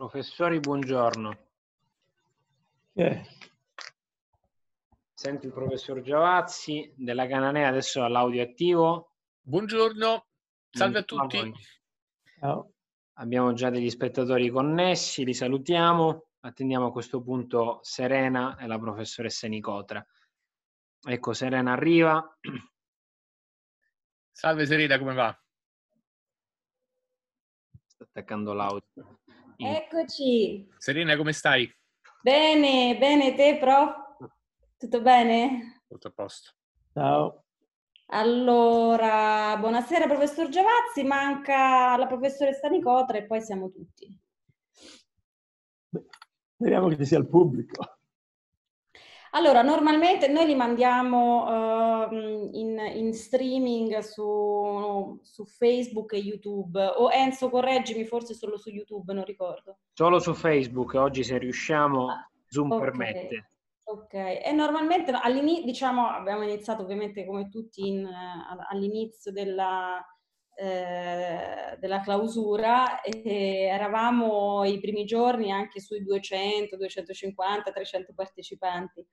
Professori, buongiorno. Eh, Sento il professor Giavazzi della Cananea, adesso all'audio attivo. Buongiorno, salve a Buongiorno tutti. ciao. Abbiamo già degli spettatori connessi, li salutiamo. Attendiamo a questo punto Serena e la professoressa Nicotra. Ecco, Serena arriva. Salve Serena, come va? Sta attaccando l'audio. Eccoci. Serena, come stai? Bene, bene, te, prof? Tutto bene? Tutto a posto. Ciao. Allora, buonasera professor Giavazzi, manca la professoressa Nicotra e poi siamo tutti. Speriamo che ci sia il pubblico. Allora, normalmente noi li mandiamo ehm, in, in streaming su, su Facebook e YouTube. O Enzo, correggimi, forse solo su YouTube, non ricordo. Solo su Facebook, oggi se riusciamo, Zoom ok. permette. Ok, e normalmente all'inizio, diciamo, abbiamo iniziato ovviamente come tutti in, eh, all'inizio della, eh, della clausura e eravamo i primi giorni anche sui 200, 250, 300 partecipanti.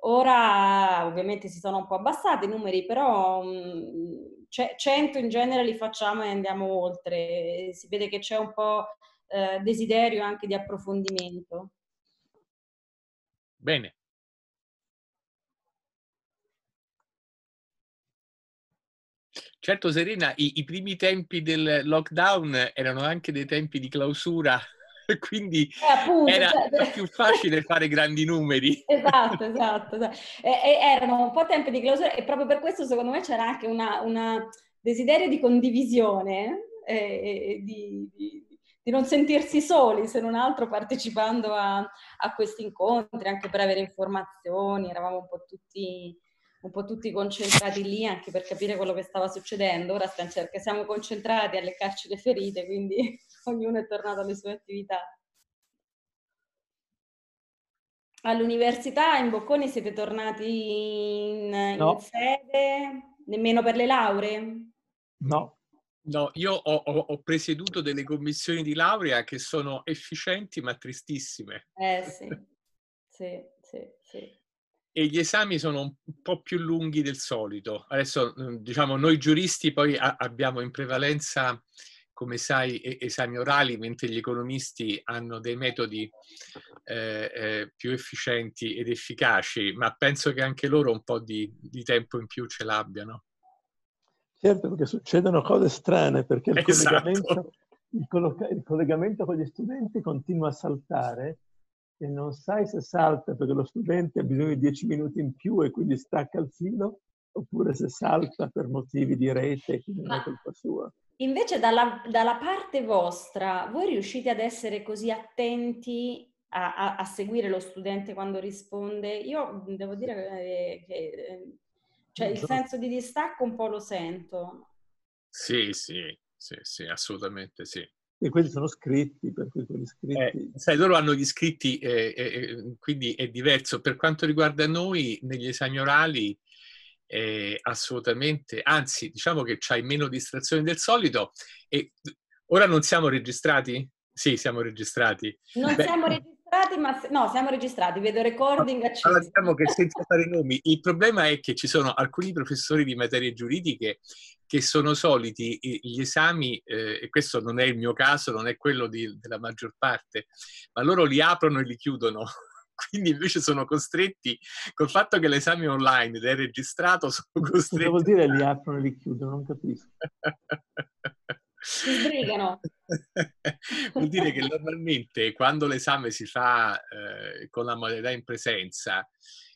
Ora ovviamente si sono un po' abbassati i numeri, però mh, ce- 100 in genere li facciamo e andiamo oltre. Si vede che c'è un po' eh, desiderio anche di approfondimento. Bene. Certo Serena, i, i primi tempi del lockdown erano anche dei tempi di clausura, quindi Eh, appunto, era cioè- più facile fare grandi numeri. Esatto, esatto. esatto. E, e erano un po' tempi di clausura e proprio per questo secondo me c'era anche un desiderio di condivisione, eh, e di, di- di non sentirsi soli, se non altro partecipando a, a questi incontri, anche per avere informazioni, eravamo un po' tutti un po' tutti concentrati lì anche per capire quello che stava succedendo. Ora stiamo cerca- siamo concentrati a leccarci le ferite, quindi ognuno è tornato alle sue attività. All'università in Bocconi siete tornati in, in No. sede? Nemmeno per le lauree? No, No, io ho, ho- ho presieduto delle commissioni di laurea che sono efficienti ma tristissime Eh sì, sì, sì, sì. E gli esami sono un po' più lunghi del solito. Adesso, mm, diciamo, noi giuristi poi a- abbiamo in prevalenza, come sai, esami orali, mentre gli economisti hanno dei metodi eh, eh, più efficienti ed efficaci, ma penso che anche loro un po' di, di tempo in più ce l'abbiano. certo perché succedono cose strane perché il, Esatto. collegamento, il colloca- il collegamento con gli studenti continua a saltare e non sai se salta perché lo studente ha bisogno di 10 minuti in più e quindi stacca il filo oppure se salta per motivi di rete e quindi non è colpa sua. Invece dalla, dalla parte vostra, voi riuscite ad essere così attenti a, a- a seguire lo studente quando risponde? Io devo dire che, che, eh, cioè, il senso di distacco un po' lo sento. Sì, sì, sì, sì, assolutamente sì. E quelli sono scritti, per cui quelli Eh, scritti... sai, loro hanno gli iscritti, eh, eh, eh, quindi è diverso. Per quanto riguarda noi, negli esami orali, eh, assolutamente, anzi, diciamo che c'hai meno distrazioni del solito. E ora non siamo registrati? Sì, siamo registrati. Non Beh, siamo registrati, ma se- no, siamo registrati, vedo recording Allora, acceso. diciamo che senza fare nomi, il problema è che ci sono alcuni professori di materie giuridiche che sono soliti gli esami, eh, e questo non è il mio caso, non è quello di- della maggior parte, ma loro li aprono e li chiudono. Quindi invece sono costretti, col fatto che l'esame è online ed è registrato, sono Cosa costretti. vuol dire li aprono e li chiudono? Non capisco. Si sbrigano. Vuol dire che normalmente quando l'esame si fa eh, con la modalità in presenza,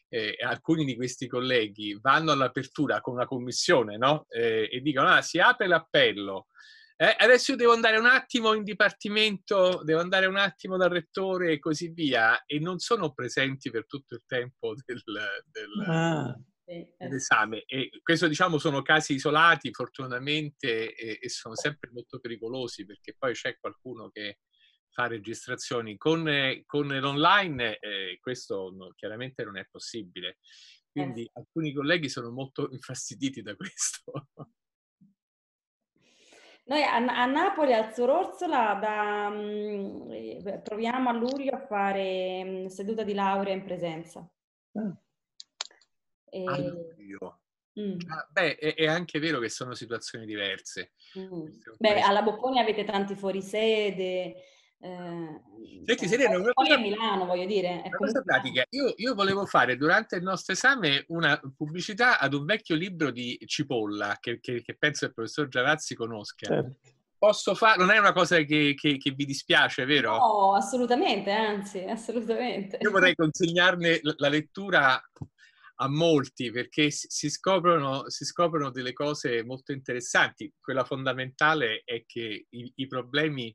eh, alcuni di questi colleghi vanno all'apertura con una commissione no? Eh, e dicono: Ah, si apre l'appello. Eh, adesso io devo andare un attimo in dipartimento, devo andare un attimo dal rettore e così via, e non sono presenti per tutto il tempo del, del- Ah, Sì, eh, dell'esame. E questo, diciamo, sono casi isolati, fortunatamente, e, e sono sempre molto pericolosi perché poi c'è qualcuno che fa registrazioni con, eh, con l'online, eh, questo no- chiaramente non è possibile. Quindi alcuni colleghi sono molto infastiditi da questo. Noi a, a Napoli, al Sororzola, da, mh, eh, proviamo a luglio a fare mh, seduta di laurea in presenza. Ah. E... A luglio. Mm. Ah, beh, è, è, anche vero che sono situazioni diverse. Mm. Beh, alla Bocconi avete tanti fuorisede. Eh, Senti, Serena, una cosa, a Milano, voglio dire. Una cosa pratica. Io, io, volevo fare durante il nostro esame una pubblicità ad un vecchio libro di Cipolla che, che, che penso il professor Giavazzi conosca. Certo. Posso fare? Non è una cosa che, che, vi dispiace, vero? No, assolutamente, anzi, assolutamente. Io vorrei consegnarne la lettura a molti perché si scoprono, si scoprono delle cose molto interessanti. Quella fondamentale è che i, i problemi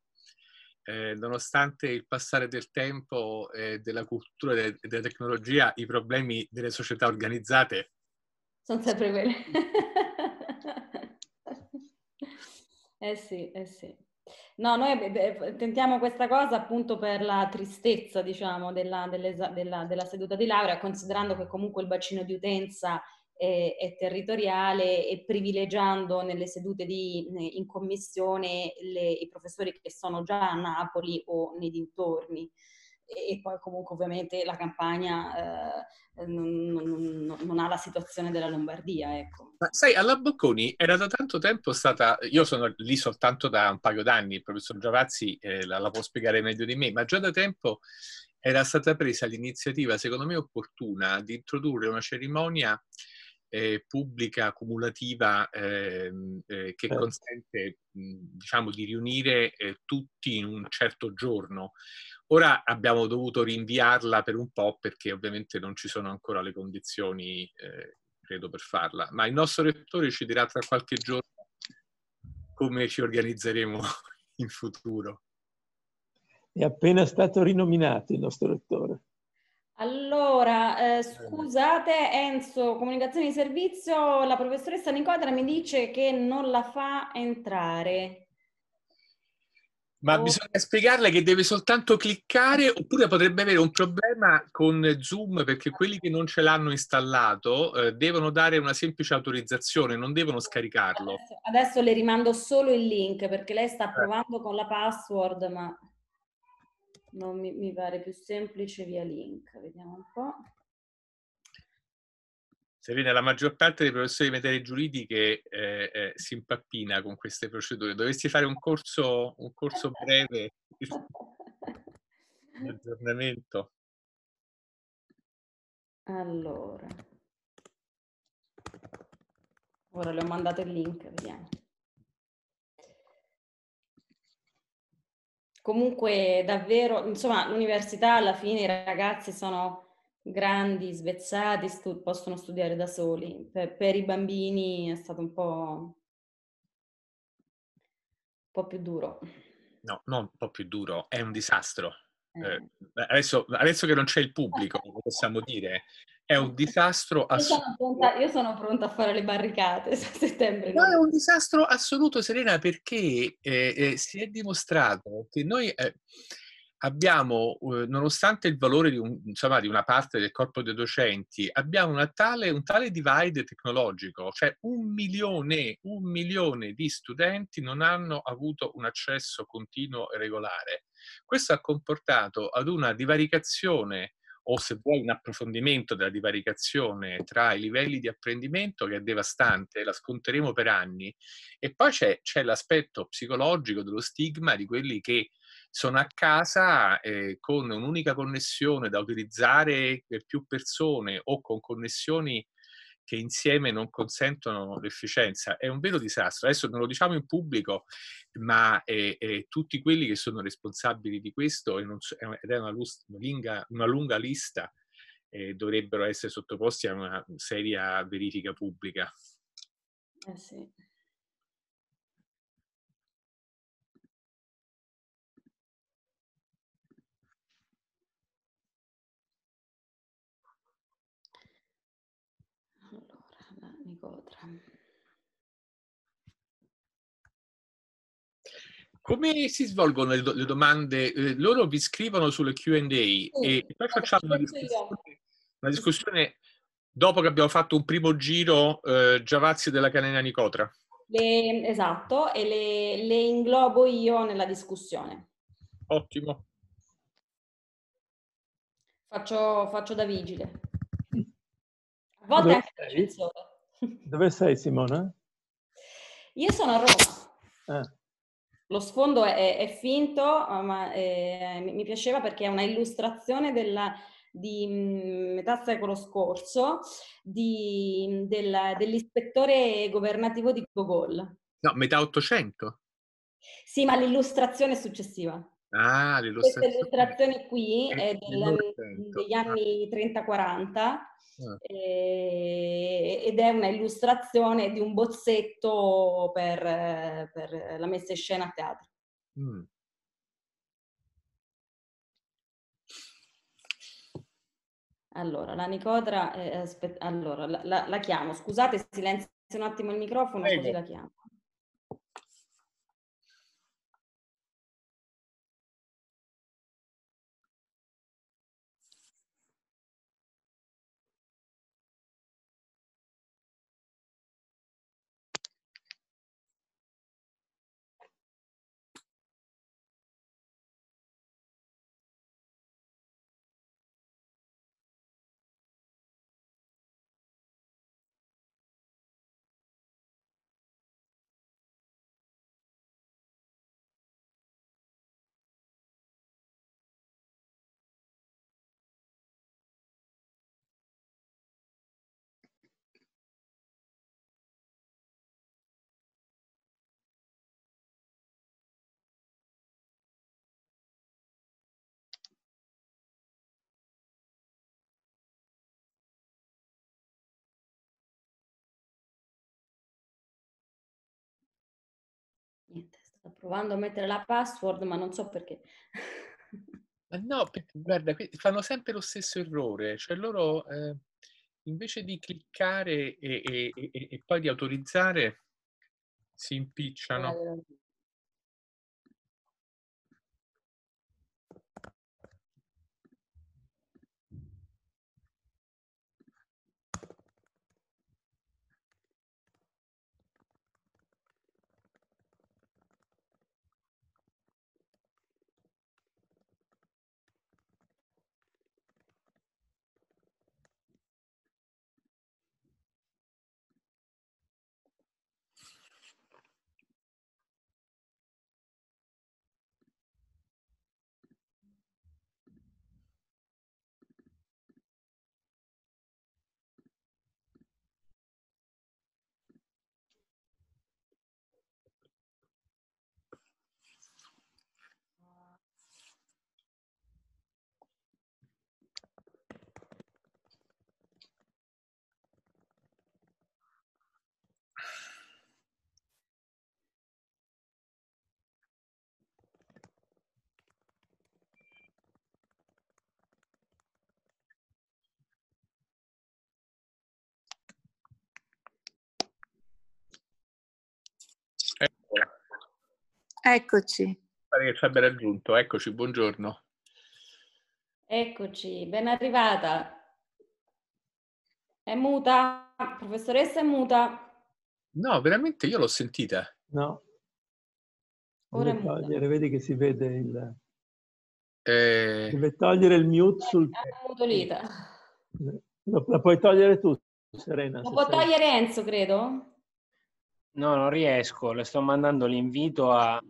eh, nonostante il passare del tempo, eh, della cultura e de- della tecnologia, i problemi delle società organizzate sono sempre quelli. eh sì, eh sì. No, noi tentiamo questa cosa appunto per la tristezza, diciamo, della, della, della seduta di laurea, considerando che comunque il bacino di utenza e, e territoriale e privilegiando nelle sedute di, in commissione le, i professori che sono già a Napoli o nei dintorni e poi comunque ovviamente la campagna eh, non, non, non, ha la situazione della Lombardia. Ecco. Ma sai, alla Bocconi era da tanto tempo stata, io sono lì soltanto da un paio d'anni, il professor Giavazzi eh, la, la, può spiegare meglio di me, ma già da tempo era stata presa l'iniziativa, secondo me opportuna, di introdurre una cerimonia eh, pubblica cumulativa ehm, eh, che certo. consente mh, diciamo di riunire eh, tutti in un certo giorno. Ora abbiamo dovuto rinviarla per un po' perché ovviamente non ci sono ancora le condizioni, eh, credo, per farla, ma il nostro rettore ci dirà tra qualche giorno come ci organizzeremo in futuro. È appena stato rinominato il nostro rettore. Allora, eh, scusate Enzo, comunicazione di servizio, la professoressa Nicodra mi dice che non la fa entrare. Ma oh. bisogna spiegarle che deve soltanto cliccare oppure potrebbe avere un problema con Zoom perché quelli che non ce l'hanno installato eh, devono dare una semplice autorizzazione, non devono scaricarlo. Adesso, adesso le rimando solo il link perché lei sta eh. provando eh. con la password, ma non mi, mi pare più semplice via link. Vediamo un po'. Serena, la maggior parte dei professori di materie giuridiche eh, eh, si impappina con queste procedure. Dovresti fare un corso, un corso breve di aggiornamento. Allora, ora le ho mandato il link, vediamo. Comunque davvero, insomma, l'università alla fine i ragazzi sono grandi, svezzati, stu- possono studiare da soli. Per, per, i bambini è stato un po', un po' più duro. No, non un po' più duro, è un disastro. Eh. Eh, adesso, adesso, che non c'è il pubblico, possiamo dire, è un disastro assoluto. Io, io sono pronta, a fare le barricate a settembre. No, è un disastro assoluto, Serena, perché eh, eh, si è dimostrato che noi eh, abbiamo, eh, nonostante il valore di, un, insomma, di, una parte del corpo dei docenti, abbiamo tale, un tale divide tecnologico, cioè un milione, un milione di studenti non hanno avuto un accesso continuo e regolare. Questo ha comportato ad una divaricazione o se vuoi un approfondimento della divaricazione tra i livelli di apprendimento che è devastante, la sconteremo per anni, e poi c'è, c'è l'aspetto psicologico dello stigma di quelli che sono a casa eh, con un'unica connessione da utilizzare per più persone o con connessioni che insieme non consentono l'efficienza. È un vero disastro. Adesso non lo diciamo in pubblico, ma eh, eh, tutti quelli che sono responsabili di questo, ed è una, lunga, una lunga lista, eh, dovrebbero essere sottoposti a una seria verifica pubblica. Eh sì. Come si svolgono le, le domande? Eh, loro vi scrivono sulle Q&A sì, e poi facciamo una discussione, una discussione, dopo che abbiamo fatto un primo giro eh, Giavazzi della Canena Nicotra. Le, esatto, e le, le inglobo io nella discussione. Ottimo. Faccio, faccio da vigile. A volte Dove anche da censore. Dove sei Simona? Io sono a Roma. Ah. Lo sfondo è, è finto, ma è, mi piaceva perché è una illustrazione della, di mm, metà secolo scorso di, del, dell'ispettore governativo di Gogol. No, metà Ottocento. Sì, ma l'illustrazione è successiva. Ah. Questa illustrazione qui è del, degli anni 30-40 ah. eh, ed è una illustrazione di un bozzetto per, per la messa in scena a teatro. Mm. Allora, la Nicodra, eh, aspet- allora, la, la, la, chiamo, scusate, silenzio un attimo il microfono, Prego. così la chiamo. Provando a mettere la password, ma non so perché. no, guarda, fanno sempre lo stesso errore, cioè loro eh, invece di cliccare e, e, e, e, poi di autorizzare si impicciano. Eccoci. Pare che ci abbia raggiunto. Eccoci, buongiorno. Eccoci, ben arrivata. È muta? Professoressa è muta? No, veramente io l'ho sentita. No. Ora Deve togliere, vedi che si vede il... Eh... Deve togliere il mute sul... È mutolita. La puoi togliere tu, Serena. La può sei... togliere Enzo, credo? No, non riesco, le sto mandando l'invito a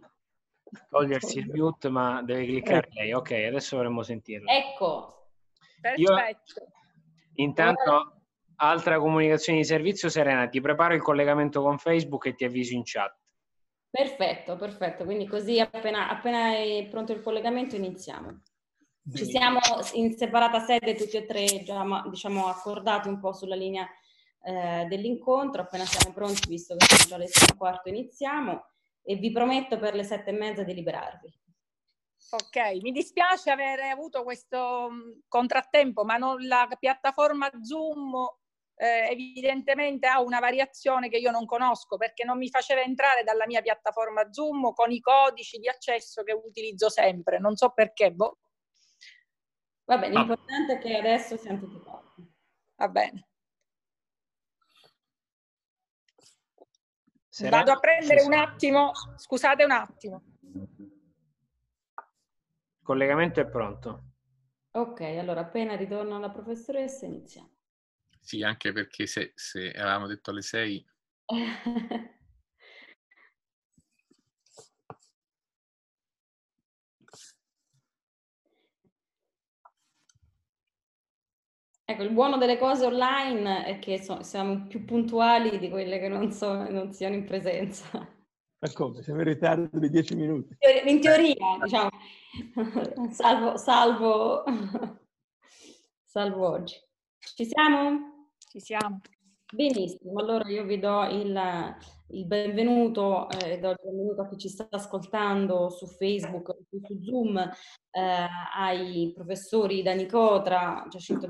togliersi il mute, ma deve cliccare lei. Ok, adesso vorremmo sentirla. Ecco. Perfetto. Io, intanto, altra comunicazione di servizio, Serena, ti preparo il collegamento con Facebook e ti avviso in chat. Perfetto, perfetto. Quindi così appena, appena è pronto il collegamento iniziamo. Ci siamo in separata sede tutti e tre già diciamo accordati un po' sulla linea eh, dell'incontro. Appena siamo pronti, visto che sono già le 6 e quarto, iniziamo e vi prometto per le sette e mezza di liberarvi. Ok, mi dispiace aver avuto questo mm, contrattempo, ma non, la piattaforma Zoom eh, evidentemente ha una variazione che io non conosco perché non mi faceva entrare dalla mia piattaforma Zoom con i codici di accesso che utilizzo sempre, non so perché. Boh. Va bene, l'importante è che adesso siamo tutti pronti. Va bene. Serena? Vado a prendere un attimo, scusate un attimo. Il collegamento è pronto. Ok, allora appena ritorno alla professoressa iniziamo. Sì, anche perché se, se avevamo detto alle 6... Ecco, il buono delle cose online è che so, siamo più puntuali di quelle che non, so, non siano in presenza. Ma come? Siamo in ritardo di dieci minuti. In teoria, diciamo, salvo, salvo, salvo oggi. Ci siamo? Ci siamo. Benissimo, allora io vi do il, il benvenuto e eh, do il benvenuto a chi ci sta ascoltando su Facebook, su Zoom, eh, ai professori Dani Cotra, Giacinto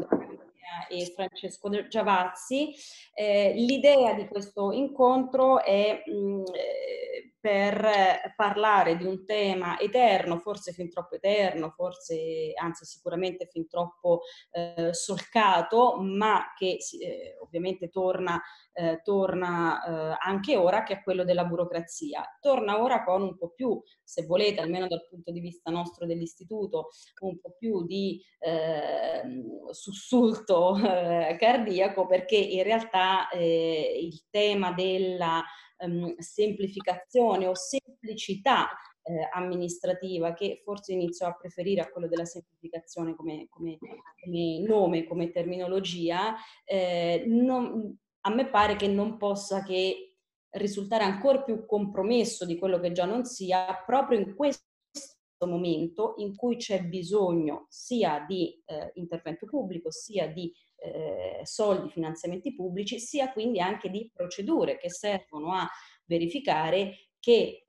e Francesco Giavazzi. Eh, l'idea di questo incontro è mh, per parlare di un tema eterno, forse fin troppo eterno, forse anzi sicuramente fin troppo eh, solcato, ma che eh, ovviamente torna eh, torna eh, anche ora, che è quello della burocrazia. Torna ora con un po' più, se volete, almeno dal punto di vista nostro dell'istituto, un po' più di eh, sussulto eh, cardiaco, perché in realtà eh, il tema della ehm, semplificazione o semplicità eh, amministrativa che forse inizio a preferire a quello della semplificazione come, come, come nome, come terminologia, eh, non, a me pare che non possa che risultare ancora più compromesso di quello che già non sia, proprio in questo momento in cui c'è bisogno sia di eh, intervento pubblico, sia di eh, soldi, finanziamenti pubblici, sia quindi anche di procedure che servono a verificare che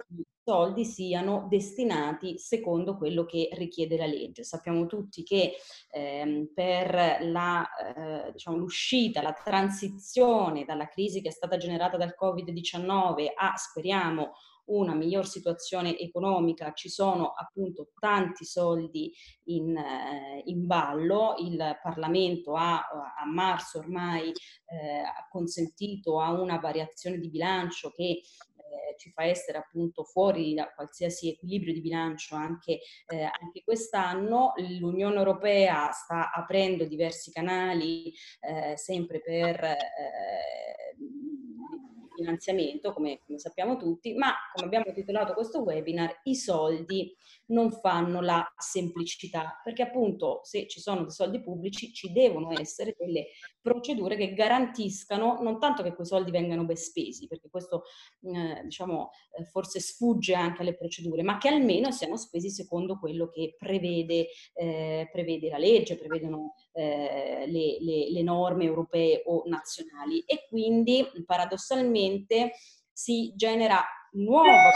soldi siano destinati secondo quello che richiede la legge. Sappiamo tutti che ehm, per la, eh, diciamo, l'uscita, la transizione dalla crisi che è stata generata dal Covid-19 a, speriamo, una miglior situazione economica, ci sono appunto tanti soldi in, eh, in ballo, il Parlamento ha a marzo ormai eh, consentito a una variazione di bilancio che eh, ci fa essere appunto fuori da qualsiasi equilibrio di bilancio anche, eh, anche quest'anno. L'Unione Europea sta aprendo diversi canali eh, sempre per eh, finanziamento, come, come, sappiamo tutti, ma come abbiamo titolato questo webinar, i soldi non fanno la semplicità, perché appunto se ci sono dei soldi pubblici ci devono essere delle procedure che garantiscano non tanto che quei soldi vengano ben spesi, perché questo eh, diciamo eh, forse sfugge anche alle procedure, ma che almeno siano spesi secondo quello che prevede, eh, prevede la legge, prevedono eh, le, le, le norme europee o nazionali. E quindi paradossalmente si genera nuova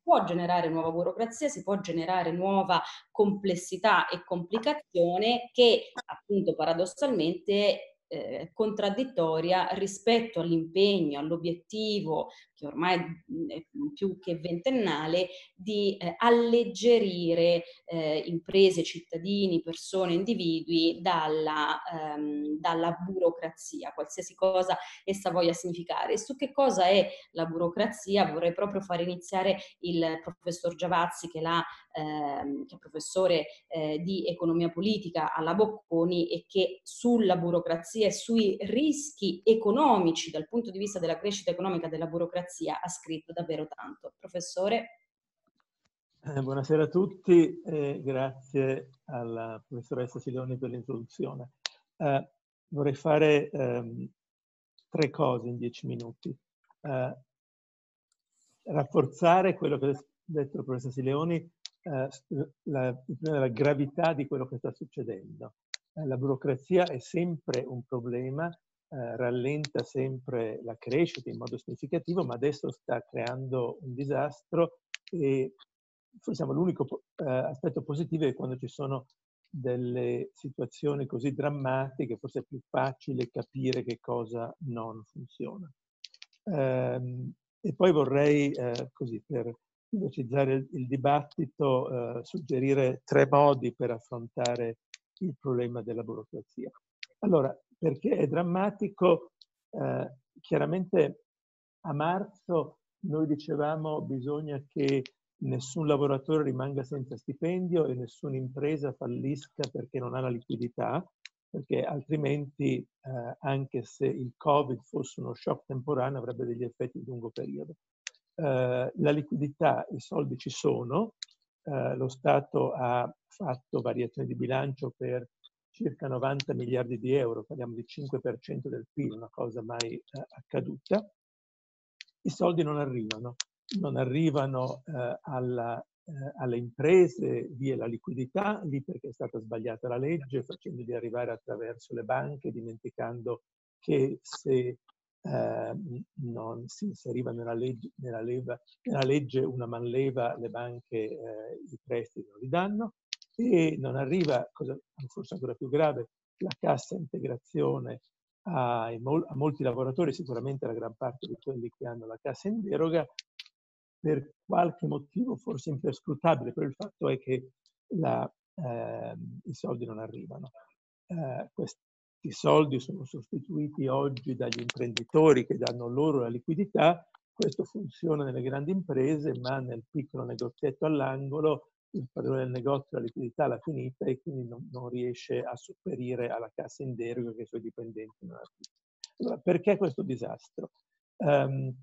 può generare nuova burocrazia, si può generare nuova complessità e complicazione che appunto paradossalmente eh, contraddittoria rispetto all'impegno, all'obiettivo che ormai è più che ventennale, di eh, alleggerire eh, imprese, cittadini, persone, individui dalla, ehm, dalla burocrazia, qualsiasi cosa essa voglia significare. E su che cosa è la burocrazia vorrei proprio far iniziare il professor Giavazzi, che, ehm, che è professore eh, di economia politica alla Bocconi e che sulla burocrazia e sui rischi economici dal punto di vista della crescita economica della burocrazia democrazia ha scritto davvero tanto. Professore? Eh, buonasera a tutti e grazie alla professoressa Siloni per l'introduzione. Eh, vorrei fare ehm, tre cose in dieci minuti. Eh, rafforzare quello che ha detto la professoressa Sileoni, eh, la, la, gravità di quello che sta succedendo. Eh, la burocrazia è sempre un problema eh, rallenta sempre la crescita in modo significativo, ma adesso sta creando un disastro e diciamo, l'unico eh, aspetto positivo è quando ci sono delle situazioni così drammatiche, forse è più facile capire che cosa non funziona. Ehm, e poi vorrei, eh, così per velocizzare il, dibattito, eh, suggerire tre modi per affrontare il problema della burocrazia. Allora, perché è drammatico. Eh, chiaramente a marzo noi dicevamo bisogna che nessun lavoratore rimanga senza stipendio e nessuna impresa fallisca perché non ha la liquidità, perché altrimenti eh, anche se il Covid fosse uno shock temporaneo avrebbe degli effetti di lungo periodo. Eh, la liquidità, i soldi ci sono, eh, lo Stato ha fatto variazioni di bilancio per circa 90 miliardi di euro, parliamo di 5% del PIL, una cosa mai eh, accaduta. I soldi non arrivano, non arrivano eh, alla, eh, alle imprese via la liquidità, lì perché è stata sbagliata la legge, facendoli arrivare attraverso le banche, dimenticando che se eh, non si inseriva nella legge, nella, leva, nella legge, una manleva, le banche eh, i prestiti non li danno e non arriva, cosa forse ancora più grave, la cassa integrazione a, a molti lavoratori, sicuramente la gran parte di quelli che hanno la cassa in deroga, per qualche motivo forse imperscrutabile, però il fatto è che la, eh, i soldi non arrivano. Eh, questi soldi sono sostituiti oggi dagli imprenditori che danno loro la liquidità, questo funziona nelle grandi imprese, ma nel piccolo negozietto all'angolo il padrone del negozio la liquidità l'ha finita e quindi non, non, riesce a sopperire alla cassa in deroga che i suoi dipendenti non hanno. Allora, perché questo disastro? Um,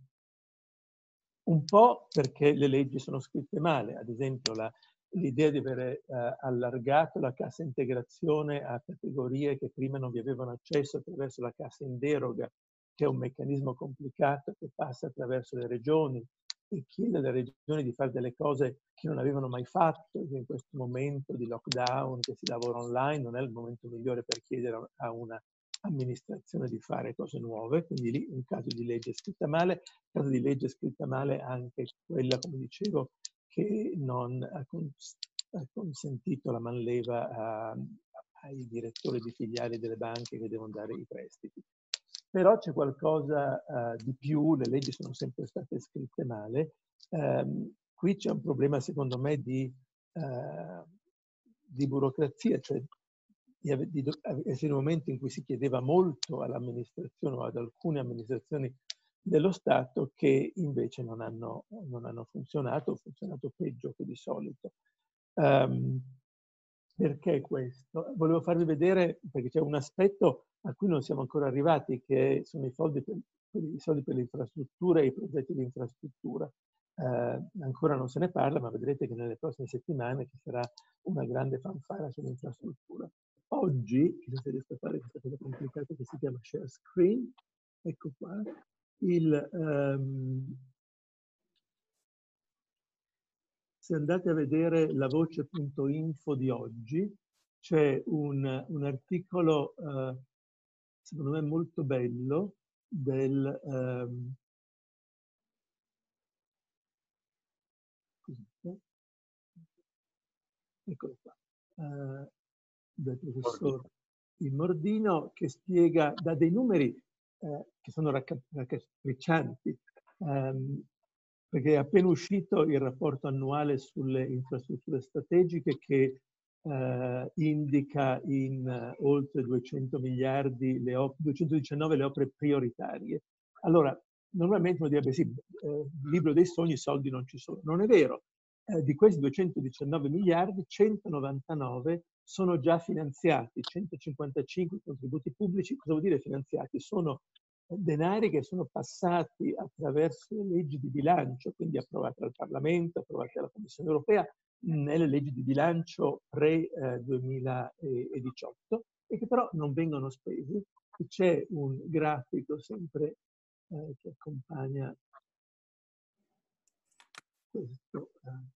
un po' perché le leggi sono scritte male, ad esempio la, l'idea di avere uh, allargato la cassa integrazione a categorie che prima non vi avevano accesso attraverso la cassa in deroga, che è un meccanismo complicato che passa attraverso le regioni, e chiede alle regioni di fare delle cose che non avevano mai fatto, in questo momento di lockdown, che si lavora online, non è il momento migliore per chiedere a una amministrazione di fare cose nuove, quindi lì un caso di legge scritta male, un caso di legge scritta male anche quella, come dicevo, che non ha, consentito la manleva a, ai direttori di filiali delle banche che devono dare i prestiti però c'è qualcosa uh, di più, le leggi sono sempre state scritte male. Um, qui c'è un problema, secondo me, di, uh, di burocrazia, cioè di, di, essere un momento in cui si chiedeva molto all'amministrazione o ad alcune amministrazioni dello Stato che invece non hanno, non hanno funzionato o funzionato peggio che di solito. Um, perché questo? Volevo farvi vedere, perché c'è un aspetto a cui non siamo ancora arrivati, che sono i soldi per, i soldi per le infrastrutture e i progetti di infrastruttura. Eh, ancora non se ne parla, ma vedrete che nelle prossime settimane ci sarà una grande fanfara sull'infrastruttura. Oggi, se riesco a fare questa cosa complicata che si chiama share screen, ecco qua, il, um, se andate a vedere la voce.info di oggi, c'è un, un articolo uh, secondo me molto bello, del... Um, eccolo qua, uh, del professor Immordino che spiega, da dei numeri uh, che sono raccapriccianti, um, perché è appena uscito il rapporto annuale sulle infrastrutture strategiche che eh, indica in eh, oltre 200 miliardi, le 219 le opere prioritarie. Allora, normalmente uno direbbe sì, eh, libro dei sogni, i soldi non ci sono. Non è vero. Eh, di questi 219 miliardi, 199 sono già finanziati, 155 contributi pubblici. Cosa vuol dire finanziati? Sono denari che sono passati attraverso le leggi di bilancio, quindi approvate dal Parlamento, approvate dalla Commissione europea, nelle leggi di bilancio pre-2018 eh, e che però non vengono spesi. C'è un grafico sempre eh, che accompagna questo. Eh,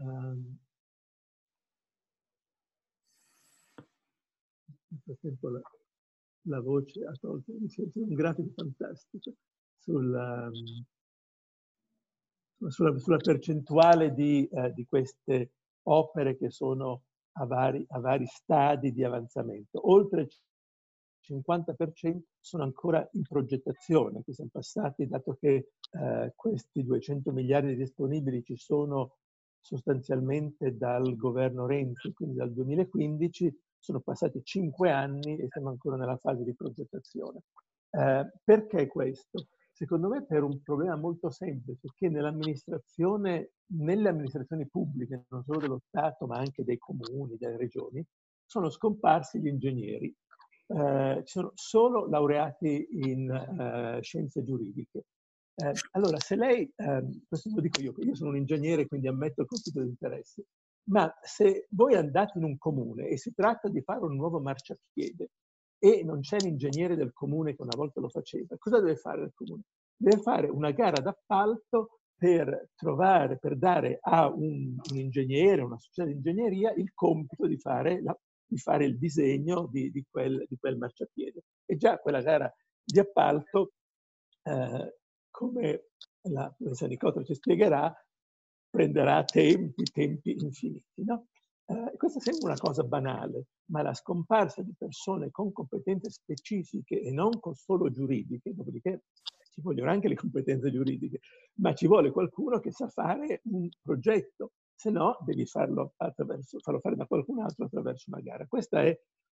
um, nel frattempo la, la voce ha tolto un grafico fantastico sulla, sulla, sulla percentuale di, eh, di, queste opere che sono a vari, a vari stadi di avanzamento. Oltre il 50% sono ancora in progettazione, che sono passati, dato che eh, questi 200 miliardi disponibili ci sono sostanzialmente dal governo Renzi, quindi dal 2015, sono passati cinque anni e siamo ancora nella fase di progettazione. Eh, perché questo? Secondo me per un problema molto semplice, che nell'amministrazione, nelle amministrazioni pubbliche, non solo dello Stato, ma anche dei comuni, delle regioni, sono scomparsi gli ingegneri. Eh, ci sono solo laureati in eh, scienze giuridiche. Eh, allora, se lei, ehm, questo lo dico io, io sono un ingegnere, quindi ammetto il conflitto di interessi, ma se voi andate in un comune e si tratta di fare un nuovo marciapiede e non c'è l'ingegnere del comune che una volta lo faceva, cosa deve fare il comune? Deve fare una gara d'appalto per trovare, per dare a un, un ingegnere, una società di ingegneria, il compito di fare, la, di fare il disegno di, di, quel, di, quel, marciapiede. E già quella gara di appalto eh, come la professoressa Nicotro ci spiegherà, prenderà tempi, tempi infiniti. No? Eh, questa sembra una cosa banale, ma la scomparsa di persone con competenze specifiche e non solo giuridiche, dopodiché ci vogliono anche le competenze giuridiche, ma ci vuole qualcuno che sa fare un progetto, se no devi farlo, farlo fare da qualcun altro attraverso una gara. Questa è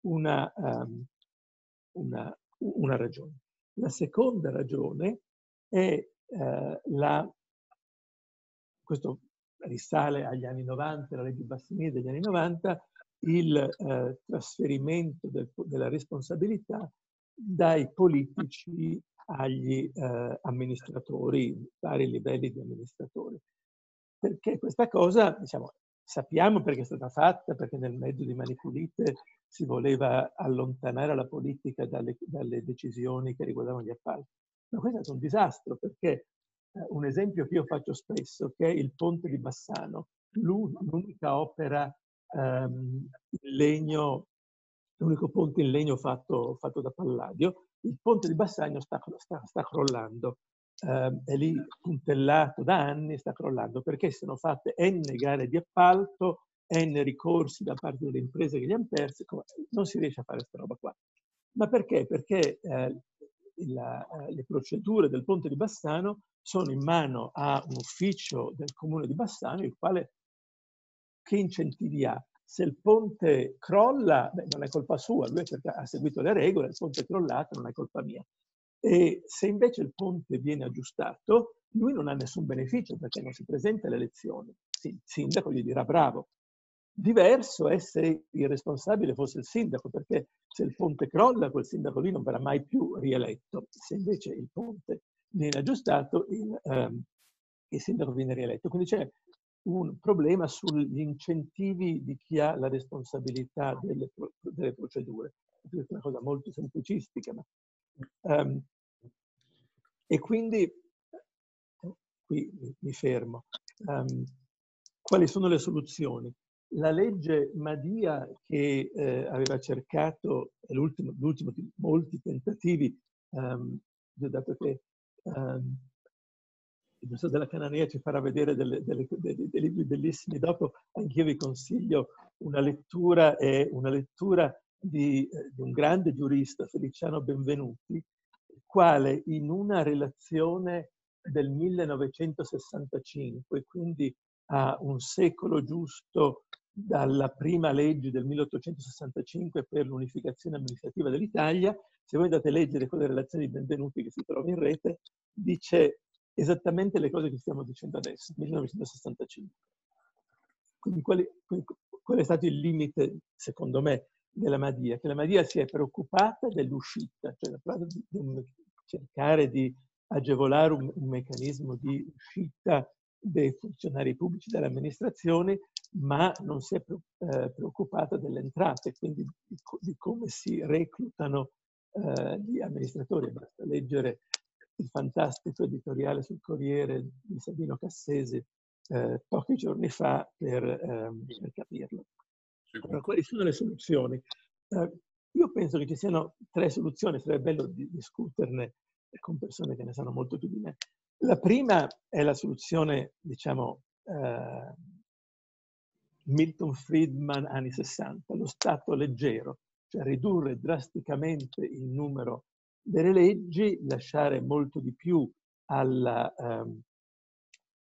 una, um, una, una ragione. La seconda ragione è eh, la, questo risale agli anni 90, la legge Bassini degli anni 90, il eh, trasferimento del, della responsabilità dai politici agli eh, amministratori, vari livelli di amministratori. Perché questa cosa, diciamo, sappiamo perché è stata fatta, perché nel mezzo di Mani Pulite si voleva allontanare la politica dalle, dalle decisioni che riguardavano gli appalti. Ma questo è stato un disastro perché un esempio che io faccio spesso, che è il ponte di Bassano, l'unica opera ehm, in legno, l'unico ponte in legno fatto, fatto, da Palladio, il ponte di Bassano sta, sta, sta crollando. Eh, è lì puntellato da anni, sta crollando perché sono fatte n gare di appalto, n ricorsi da parte delle imprese che li hanno persi, non si riesce a fare questa roba qua. Ma perché? Perché eh, la, eh, le procedure del ponte di Bassano sono in mano a un ufficio del comune di Bassano, il quale che incentivi ha? Se il ponte crolla, beh, non è colpa sua, lui ha seguito le regole, il ponte è crollato, non è colpa mia. E se invece il ponte viene aggiustato, lui non ha nessun beneficio perché non si presenta alle elezioni. Sì, il sindaco gli dirà bravo, Diverso è se il responsabile fosse il sindaco, perché se il ponte crolla, quel sindaco lì non verrà mai più rieletto. Se invece il ponte viene aggiustato, il, ehm, il sindaco viene rieletto. Quindi c'è un problema sugli incentivi di chi ha la responsabilità delle, delle procedure. È una cosa molto semplicistica. Ma, um, e quindi, qui mi fermo, um, quali sono le soluzioni? La legge Madia che eh, aveva cercato, l'ultimo, l'ultimo di molti tentativi, um, dato che um, il Museo della Cananea ci farà vedere delle, delle, dei, dei libri bellissimi. Dopo, anch'io vi consiglio una lettura, eh, una lettura di, eh, di un grande giurista, Feliciano Benvenuti, il quale in una relazione del 1965, quindi a un secolo giusto dalla prima legge del 1865 per l'unificazione amministrativa dell'Italia, se voi andate a leggere quelle relazioni di benvenuti che si trovano in rete, dice esattamente le cose che stiamo dicendo adesso, 1965. Quindi qual è, qual è stato il limite, secondo me, della Madia? Che la Madia si è preoccupata dell'uscita, cioè di, di cercare di agevolare un, un meccanismo di uscita dei funzionari pubblici dalle amministrazioni, ma non si è eh, preoccupata delle entrate, quindi di, di come si reclutano eh, gli amministratori. Basta leggere il fantastico editoriale sul Corriere di Sabino Cassesi eh, pochi giorni fa per, ehm, per capirlo. Allora, quali sono le soluzioni? Eh, io penso che ci siano tre soluzioni, sarebbe bello di discuterne con persone che ne sanno molto più di me. La prima è la soluzione, diciamo, eh, Milton Friedman anni 60, lo Stato leggero, cioè ridurre drasticamente il numero delle leggi, lasciare molto di più, alla, ehm,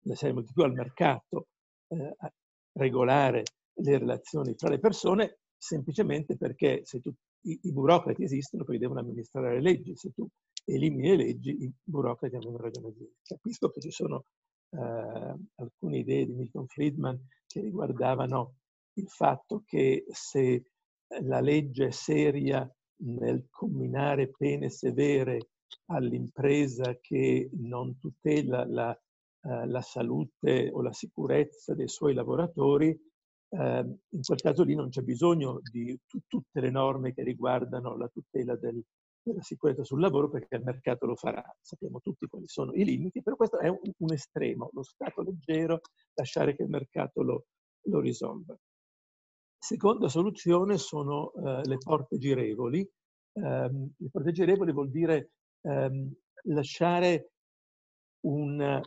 molto di più al mercato, eh, regolare le relazioni tra le persone, semplicemente perché se tu, i, i, burocrati esistono perché devono amministrare le leggi, se tu elimini le leggi i burocrati hanno ragione di Capisco che ci sono eh, alcune idee di Milton Friedman che riguardavano il fatto che se la legge è seria nel combinare pene severe all'impresa che non tutela la, eh, la salute o la sicurezza dei suoi lavoratori, eh, in quel caso lì non c'è bisogno di t- tutte le norme che riguardano la tutela del, della sicurezza sul lavoro perché il mercato lo farà. Sappiamo tutti quali sono i limiti, però questo è un, un estremo, lo stato leggero, lasciare che il mercato lo, lo risolva. Seconda soluzione sono eh, le porte girevoli. Um, le porte girevoli vuol dire um, lasciare un,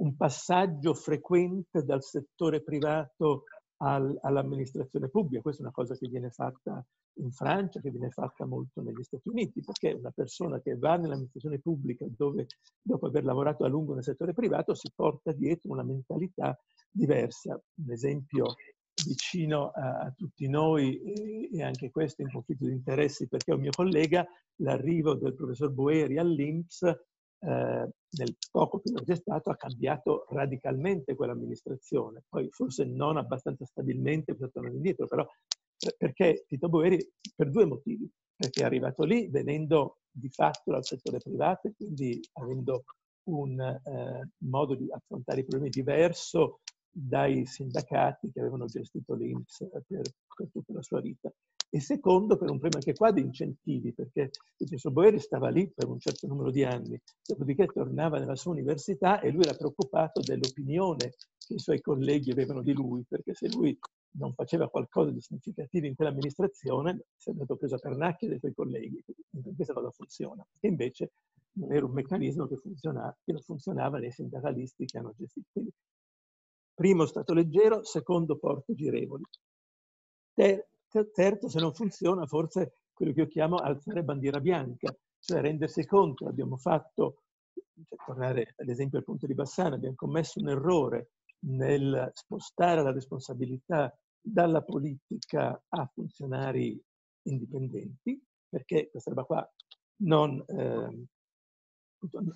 un, passaggio frequente dal settore privato al, all'amministrazione pubblica. Questa è una cosa che viene fatta in Francia, che viene fatta molto negli Stati Uniti, perché una persona che va nell'amministrazione pubblica dove dopo aver lavorato a lungo nel settore privato si porta dietro una mentalità diversa. Un esempio vicino a, a tutti noi e, e, anche questo in conflitto di interessi perché è un mio collega, l'arrivo del professor Boeri all'Inps eh, nel poco che c'è stato ha cambiato radicalmente quell'amministrazione, poi forse non abbastanza stabilmente per tornare indietro, però perché Tito Boeri per due motivi, perché è arrivato lì venendo di fatto dal settore privato e quindi avendo un eh, modo di affrontare i problemi diverso dai sindacati che avevano gestito l'Inps per, per, tutta la sua vita. E secondo, per un problema anche qua di incentivi, perché il professor Boeri stava lì per un certo numero di anni, dopodiché tornava nella sua università e lui era preoccupato dell'opinione che i suoi colleghi avevano di lui, perché se lui non faceva qualcosa di significativo in quell'amministrazione, si è andato preso a pernacchie dai suoi colleghi. Questa cosa funziona. E invece non era un meccanismo che, funzionava, che non funzionava nei sindacalisti che hanno gestito. Quindi Primo, stato leggero, secondo, porte girevoli. Terzo, se non funziona, forse quello che io chiamo alzare bandiera bianca, cioè rendersi conto, abbiamo fatto, cioè, tornare all'esempio del punto di Bassano, abbiamo commesso un errore nel spostare la responsabilità dalla politica a funzionari indipendenti, perché questa roba qua non, eh,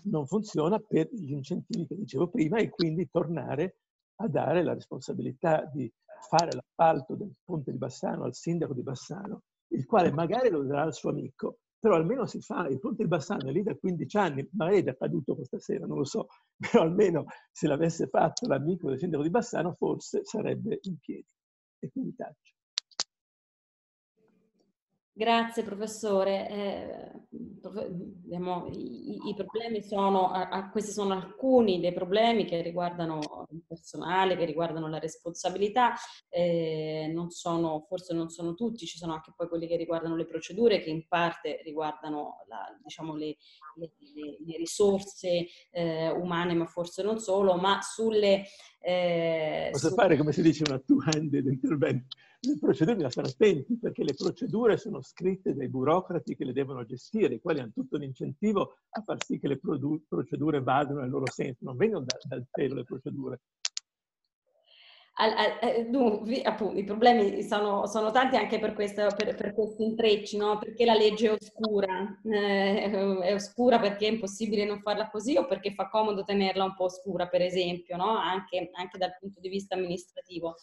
non funziona per gli incentivi che dicevo prima e quindi tornare a dare la responsabilità di fare l'appalto del ponte di Bassano al sindaco di Bassano, il quale magari lo darà al suo amico, però almeno si fa, il ponte di Bassano è lì da 15 anni, magari è accaduto questa sera, non lo so, però almeno se l'avesse fatto l'amico del sindaco di Bassano forse sarebbe in piedi. E quindi taccio. Grazie professore. Eh, abbiamo, i, i, problemi sono, a, a, questi sono alcuni dei problemi che riguardano il personale, che riguardano la responsabilità, eh, non sono, forse non sono tutti, ci sono anche poi quelli che riguardano le procedure, che in parte riguardano la, diciamo, le, le, le, risorse eh, umane, ma forse non solo, ma sulle... Eh, Posso su... fare, come si dice, una two-handed intervento? Le procedure bisogna stare attenti perché le procedure sono scritte dai burocrati che le devono gestire, i quali hanno tutto l'incentivo a far sì che le procedure vadano nel loro senso, non vengono da, dal cielo le procedure, eh, dunque, appunto, i problemi sono, sono, tanti anche per, questo, per, per questi intrecci, no? perché la legge è oscura, eh, è oscura perché è impossibile non farla così o perché fa comodo tenerla un po' oscura, per esempio, no? anche, anche, dal punto di vista amministrativo.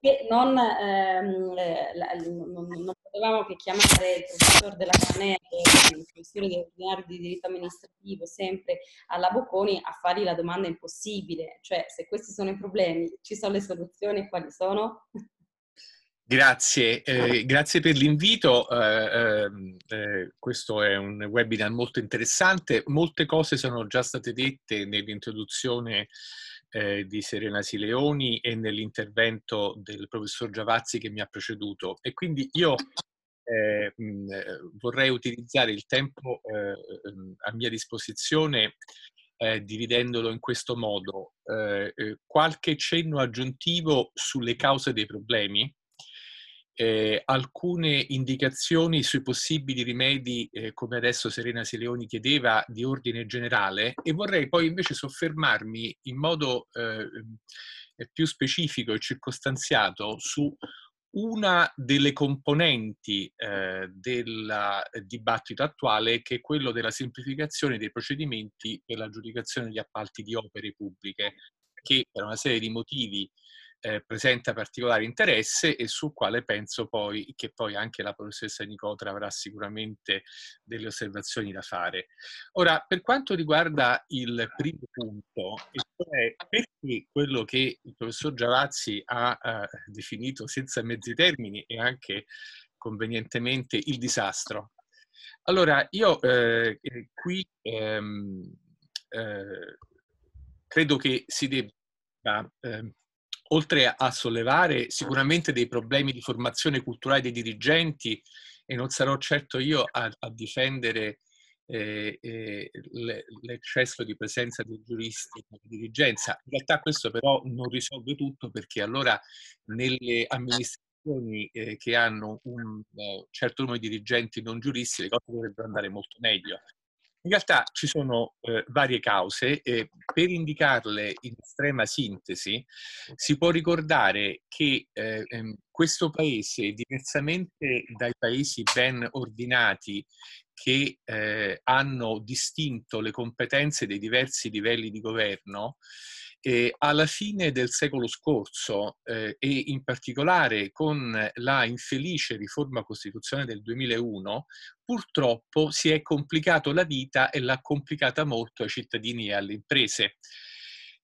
E non, ehm, eh, non, non, potevamo che chiamare il professor della Canea, il professore di diritto amministrativo, sempre alla Bocconi, a fargli la domanda impossibile, cioè se questi sono i problemi, ci sono le soluzioni soluzioni quali sono? Grazie, eh, grazie per l'invito. Eh, ehm, eh, questo è un webinar molto interessante. Molte cose sono già state dette nell'introduzione eh, di Serena Sileoni e nell'intervento del professor Giavazzi che mi ha preceduto. E quindi io eh, mh, vorrei utilizzare il tempo eh, ehm, a mia disposizione eh, dividendolo in questo modo, eh, eh, qualche cenno aggiuntivo sulle cause dei problemi, eh, alcune indicazioni sui possibili rimedi, eh, come adesso Serena Sileoni chiedeva, di ordine generale e vorrei poi invece soffermarmi in modo eh, più specifico e circostanziato su una delle componenti eh, del dibattito attuale che è quello della semplificazione dei procedimenti per l'aggiudicazione degli appalti di opere pubbliche, che per una serie di motivi eh, presenta particolare interesse e sul quale penso poi che poi anche la professoressa Nicotra avrà sicuramente delle osservazioni da fare. Ora, per quanto riguarda il primo punto, cioè perché quello che il professor Giavazzi ha eh, definito senza mezzi termini e anche convenientemente il disastro. Allora, io eh, qui ehm, eh, credo che si debba ehm, oltre a sollevare sicuramente dei problemi di formazione culturale dei dirigenti, e non sarò certo io a, a difendere eh, eh, l'eccesso di presenza dei giuristi nella dirigenza. In realtà questo però non risolve tutto perché allora nelle amministrazioni eh, che hanno un uh, certo numero di dirigenti non giuristi le cose dovrebbero andare molto meglio. In realtà ci sono eh, varie cause e per indicarle in estrema sintesi si può ricordare che eh, ehm, questo paese, diversamente dai paesi ben ordinati che eh, hanno distinto le competenze dei diversi livelli di governo, eh, alla fine del secolo scorso eh, e in particolare con la infelice riforma costituzionale del 2001, purtroppo si è complicato la vita e l'ha complicata molto ai cittadini e alle imprese.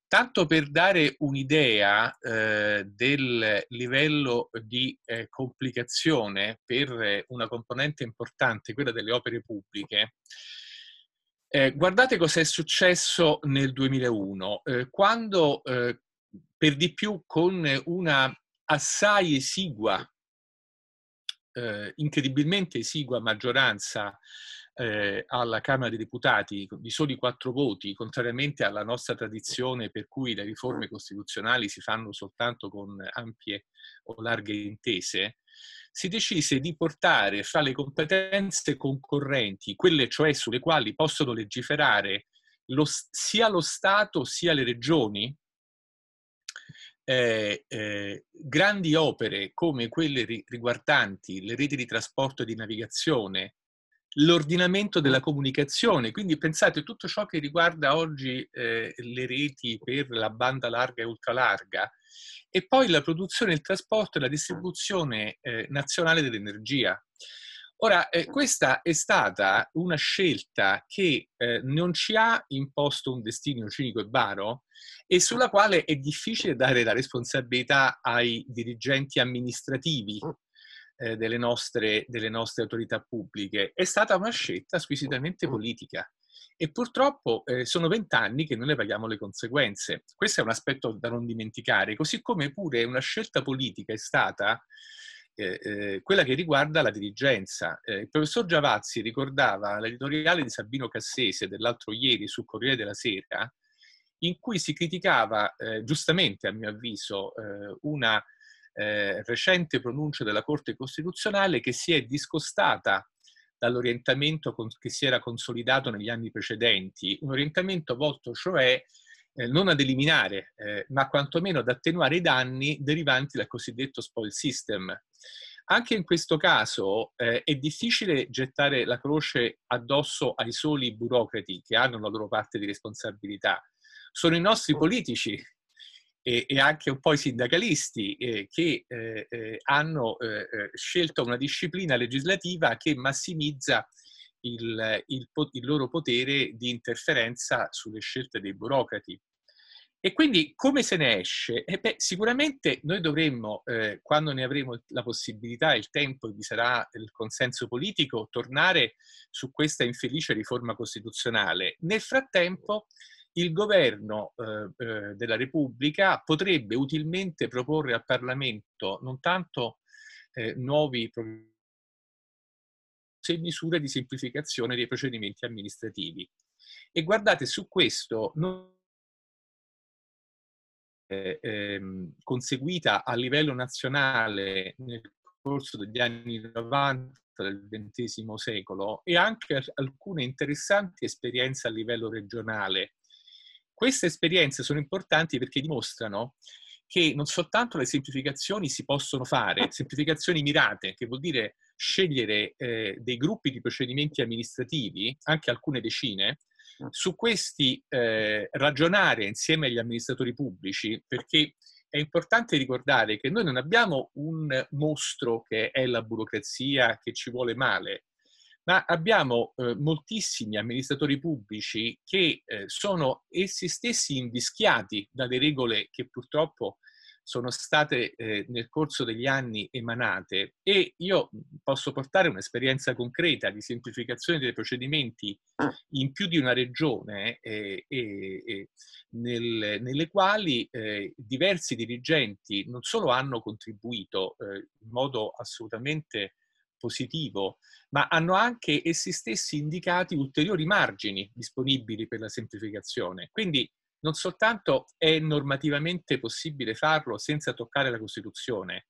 Tanto per dare un'idea eh, del livello di eh, complicazione per una componente importante, quella delle opere pubbliche, eh, guardate cosa è successo nel 2001, eh, quando eh, per di più con una assai esigua, eh, incredibilmente esigua maggioranza eh, alla Camera dei Deputati di soli quattro voti, contrariamente alla nostra tradizione per cui le riforme costituzionali si fanno soltanto con ampie o larghe intese, si decise di portare fra le competenze concorrenti, quelle cioè sulle quali possono legiferare lo, sia lo Stato sia le regioni, eh, eh, grandi opere come quelle riguardanti le reti di trasporto e di navigazione, l'ordinamento della comunicazione, quindi pensate tutto ciò che riguarda oggi eh, le reti per la banda larga e ultralarga, e poi la produzione, il trasporto e la distribuzione eh, nazionale dell'energia. Ora, eh, questa è stata una scelta che eh, non ci ha imposto un destino cinico e baro e sulla quale è difficile dare la responsabilità ai dirigenti amministrativi eh, delle, nostre, delle nostre autorità pubbliche. È stata una scelta squisitamente politica e purtroppo eh, sono vent'anni che noi ne paghiamo le conseguenze. Questo è un aspetto da non dimenticare, così come pure una scelta politica è stata eh, eh, quella che riguarda la dirigenza. Eh, il professor Giavazzi ricordava l'editoriale di Sabino Cassese dell'altro ieri sul Corriere della Sera, in cui si criticava, eh, giustamente a mio avviso, eh, recente pronuncia della Corte Costituzionale che si è discostata dall'orientamento che si era consolidato negli anni precedenti, un orientamento volto cioè eh, non ad eliminare, eh, ma quantomeno ad attenuare i danni derivanti dal cosiddetto spoil system. Anche in questo caso eh, è difficile gettare la croce addosso ai soli burocrati che hanno la loro parte di responsabilità. Sono i nostri politici e, e anche un po' i sindacalisti eh, che eh, eh hanno eh, eh, scelto una disciplina legislativa che massimizza il, il, il, loro potere di interferenza sulle scelte dei burocrati. E quindi come se ne esce? Eh beh, sicuramente noi dovremmo, eh, quando ne avremo la possibilità, il tempo e vi sarà il consenso politico, tornare su questa infelice riforma costituzionale. Nel frattempo il governo eh, eh, della Repubblica potrebbe utilmente proporre al Parlamento non tanto eh, nuovi se misure di semplificazione dei procedimenti amministrativi. E guardate, su questo non eh, ehm, conseguita a livello nazionale nel corso degli anni 90 del XX secolo e anche alcune interessanti esperienze a livello regionale queste esperienze sono importanti perché dimostrano che non soltanto le semplificazioni si possono fare, semplificazioni mirate, che vuol dire scegliere eh, dei gruppi di procedimenti amministrativi, anche alcune decine, su questi eh, ragionare insieme agli amministratori pubblici, perché è importante ricordare che noi non abbiamo un mostro che è la burocrazia che ci vuole male, ma abbiamo eh, moltissimi amministratori pubblici che eh, sono essi stessi invischiati dalle regole che purtroppo sono state eh, nel corso degli anni emanate. E io posso portare un'esperienza concreta di semplificazione dei procedimenti in più di una regione eh, eh, nel, nelle quali eh, diversi dirigenti non solo hanno contribuito eh, in modo assolutamente positivo, ma hanno anche essi stessi indicati ulteriori margini disponibili per la semplificazione. Quindi non soltanto è normativamente possibile farlo senza toccare la Costituzione,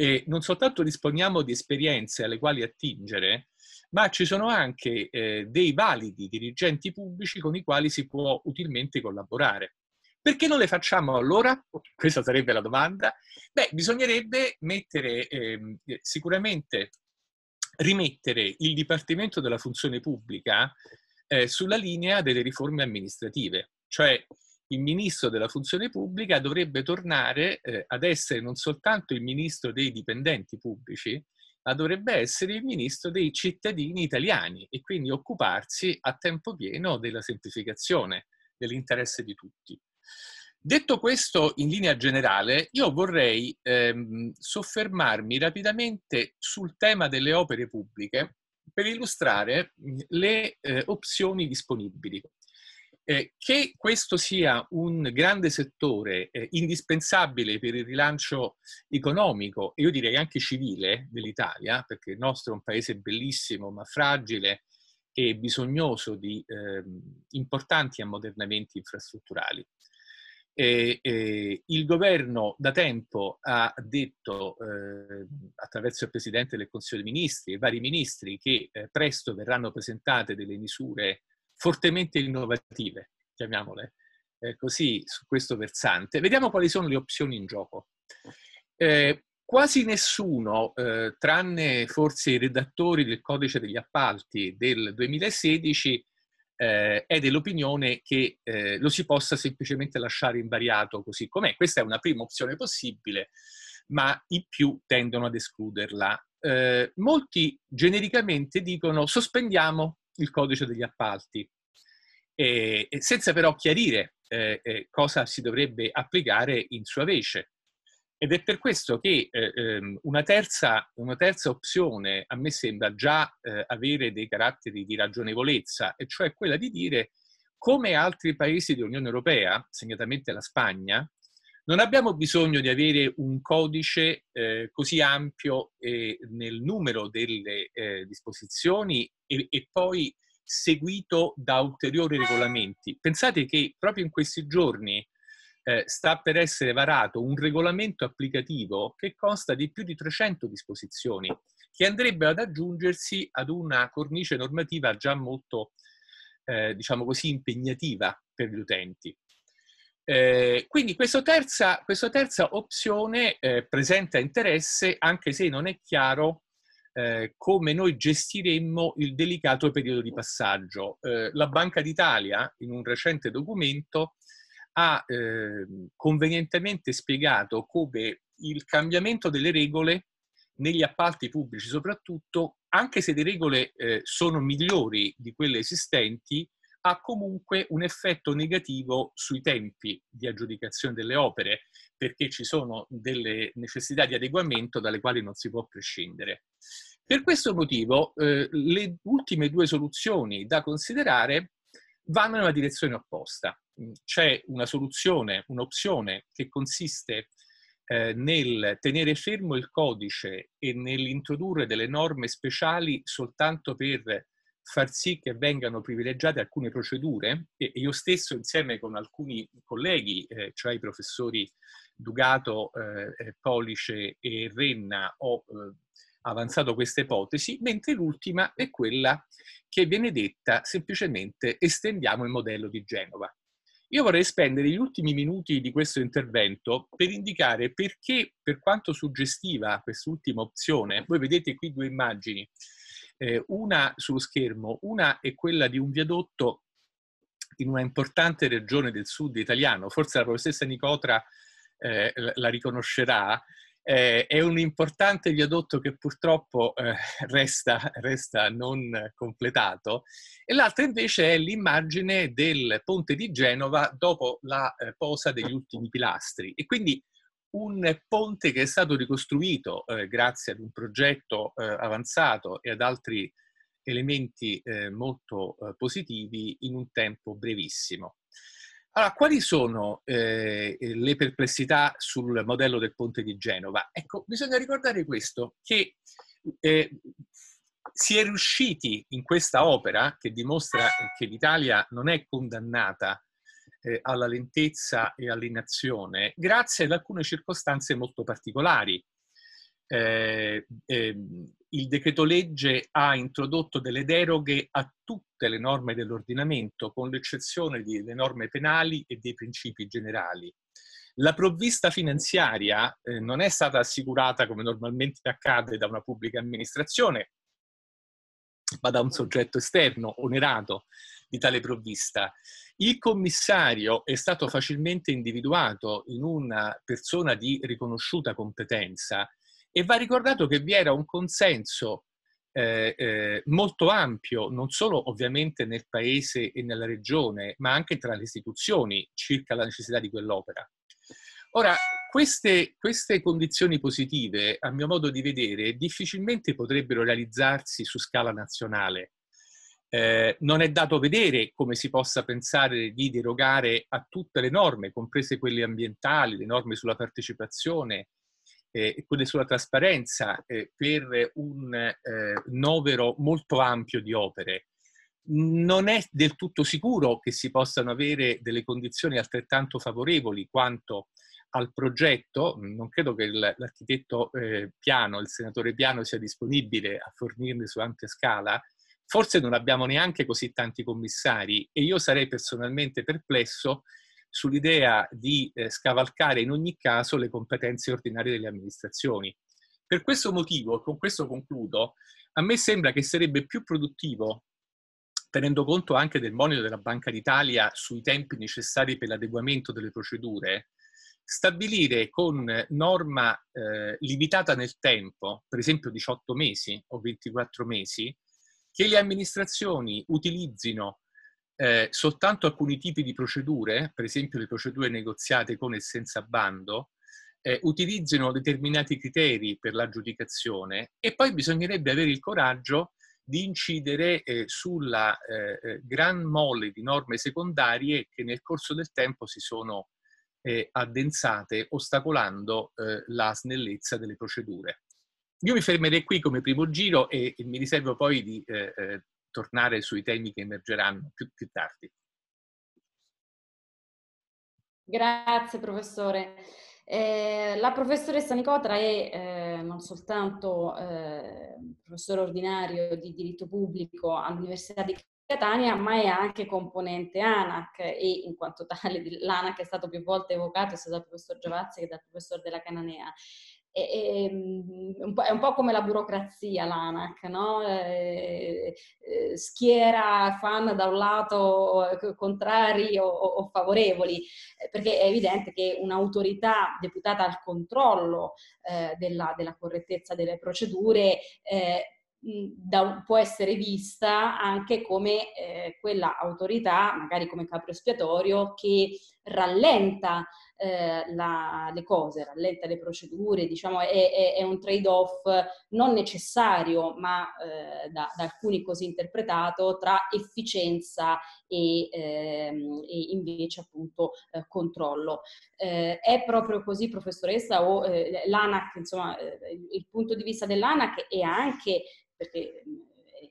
e non soltanto disponiamo di esperienze alle quali attingere, ma ci sono anche eh, dei validi dirigenti pubblici con i quali si può utilmente collaborare. Perché non le facciamo allora? Questa sarebbe la domanda. Beh, bisognerebbe mettere eh, sicuramente rimettere il Dipartimento della Funzione Pubblica eh, sulla linea delle riforme amministrative. Cioè il ministro della funzione pubblica dovrebbe tornare eh, ad essere non soltanto il ministro dei dipendenti pubblici, ma dovrebbe essere il ministro dei cittadini italiani e quindi occuparsi a tempo pieno della semplificazione, dell'interesse di tutti. Detto questo in linea generale, io vorrei ehm, soffermarmi rapidamente sul tema delle opere pubbliche per illustrare le eh, opzioni disponibili. Eh, che questo sia un grande settore eh, indispensabile per il rilancio economico e io direi anche civile dell'Italia, perché il nostro è un paese bellissimo ma fragile e bisognoso di eh, importanti ammodernamenti infrastrutturali. E, e, il governo da tempo ha detto eh, attraverso il Presidente del Consiglio dei Ministri e vari ministri che eh, presto verranno presentate delle misure fortemente innovative, chiamiamole eh, così, su questo versante. Vediamo quali sono le opzioni in gioco. Eh, quasi nessuno, eh, tranne forse i redattori del codice degli appalti del 2016, eh, è dell'opinione che eh, lo si possa semplicemente lasciare invariato così com'è. Questa è una prima opzione possibile, ma i più tendono ad escluderla. Eh, molti genericamente dicono sospendiamo il codice degli appalti, senza però chiarire eh, eh, cosa si dovrebbe applicare in sua vece. Ed è per questo che eh, ehm, una, terza, una, terza, opzione a me sembra già eh, avere dei caratteri di ragionevolezza, e cioè quella di dire come altri paesi dell'Unione Europea, segnatamente la Spagna, non abbiamo bisogno di avere un codice eh, così ampio nel numero delle eh, disposizioni e, e, poi seguito da ulteriori regolamenti. Pensate che proprio in questi giorni eh, sta per essere varato un regolamento applicativo che consta di più di 300 disposizioni, che andrebbe ad aggiungersi ad una cornice normativa già molto, eh, diciamo così, impegnativa per gli utenti. Eh, quindi questa terza, questa terza opzione eh, presenta interesse anche se non è chiaro eh, come noi gestiremmo il delicato periodo di passaggio. Eh, la Banca d'Italia, in un recente documento, ha eh, convenientemente spiegato come il cambiamento delle regole negli appalti pubblici soprattutto, anche se le regole eh, sono migliori di quelle esistenti, ha comunque un effetto negativo sui tempi di aggiudicazione delle opere, perché ci sono delle necessità di adeguamento dalle quali non si può prescindere. Per questo motivo eh, le ultime due soluzioni da considerare vanno nella direzione opposta. C'è una soluzione, un'opzione che consiste eh, nel tenere fermo il codice e nell'introdurre delle norme speciali soltanto per far sì che vengano privilegiate alcune procedure e io stesso insieme con alcuni colleghi, eh, cioè i professori Dugato, eh, Police e Renna, ho eh, avanzato questa ipotesi, mentre l'ultima è quella che viene detta semplicemente estendiamo il modello di Genova. Io vorrei spendere gli ultimi minuti di questo intervento per indicare perché, per quanto suggestiva quest'ultima opzione, voi vedete qui due immagini, eh, una sullo schermo, una è quella di un viadotto in una importante regione del sud italiano, forse la professoressa Nicotra eh, la riconoscerà, eh, è un importante viadotto che purtroppo eh, resta, resta, non completato e l'altra invece è l'immagine del ponte di Genova dopo la eh, posa degli ultimi pilastri e quindi un ponte che è stato ricostruito eh, grazie ad un progetto eh, avanzato e ad altri elementi eh, molto positivi in un tempo brevissimo. Allora, quali sono eh, le perplessità sul modello del ponte di Genova? Ecco, bisogna ricordare questo, che eh, si è riusciti in questa opera, che dimostra che l'Italia non è condannata eh, alla lentezza e all'inazione, grazie ad alcune circostanze molto particolari. Eh, ehm, il decreto legge ha introdotto delle deroghe a tutte le norme dell'ordinamento, con l'eccezione delle norme penali e dei principi generali. La provvista finanziaria eh, non è stata assicurata come normalmente accade da una pubblica amministrazione, ma da un soggetto esterno onerato di tale provvista. Il commissario è stato facilmente individuato in una persona di riconosciuta competenza e va ricordato che vi era un consenso eh, eh, molto ampio, non solo ovviamente nel paese e nella regione, ma anche tra le istituzioni circa la necessità di quell'opera. Ora, queste, queste, condizioni positive, a mio modo di vedere, difficilmente potrebbero realizzarsi su scala nazionale. Eh, non è dato vedere come si possa pensare di derogare a tutte le norme, comprese quelle ambientali, le norme sulla partecipazione, eh, quelle sulla trasparenza eh, per un eh, novero molto ampio di opere. Non è del tutto sicuro che si possano avere delle condizioni altrettanto favorevoli quanto al progetto. Non credo che l'architetto eh, Piano, il senatore Piano, sia disponibile a fornirne su ampia scala. Forse non abbiamo neanche così tanti commissari e io sarei personalmente perplesso sull'idea di eh, scavalcare in ogni caso le competenze ordinarie delle amministrazioni. Per questo motivo, con questo concludo, a me sembra che sarebbe più produttivo, tenendo conto anche del monito della Banca d'Italia sui tempi necessari per l'adeguamento delle procedure, stabilire con norma eh, limitata nel tempo, per esempio 18 mesi o 24 mesi, che le amministrazioni utilizzino eh, soltanto alcuni tipi di procedure, per esempio le procedure negoziate con e senza bando, eh, utilizzino determinati criteri per l'aggiudicazione e poi bisognerebbe avere il coraggio di incidere eh, sulla eh, eh, gran mole di norme secondarie che nel corso del tempo si sono eh, addensate, ostacolando la snellezza delle procedure. Io mi fermerei qui come primo giro e, e mi riservo poi di tornare sui temi che emergeranno più, più tardi. Grazie professore. Eh, la professoressa Nicotra è eh, non soltanto eh, professore ordinario di diritto pubblico all'Università di Catania, ma è anche componente ANAC e in quanto tale l'ANAC è stato più volte evocato sia dal professor Giavazzi che dal professor della Cananea è, è, un po' come la burocrazia l'ANAC, no? eh, eh, schiera fan da un lato contrari o, favorevoli, perché è evidente che un'autorità deputata al controllo eh, della, della, correttezza delle procedure eh, da, può essere vista anche come eh, quella autorità, magari come capo espiatorio, che rallenta eh, la, le cose, rallenta le procedure, diciamo è, è, è un trade-off non necessario, ma eh, da, da, alcuni così interpretato, tra efficienza e, ehm, e invece appunto eh, controllo. Eh, è proprio così, professoressa, o eh, l'ANAC, insomma, il punto di vista dell'ANAC è anche perché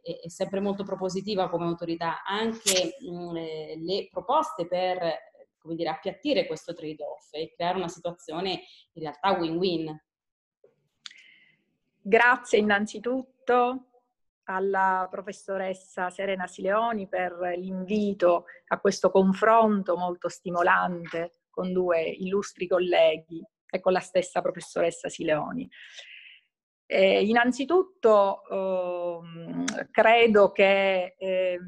è sempre molto propositiva come autorità, anche mh, le proposte per come dire, appiattire questo trade-off e creare una situazione in realtà win-win. Grazie innanzitutto. alla professoressa Serena Sileoni per l'invito a questo confronto molto stimolante con due illustri colleghi e con la stessa professoressa Sileoni. Eh, innanzitutto eh, credo che eh,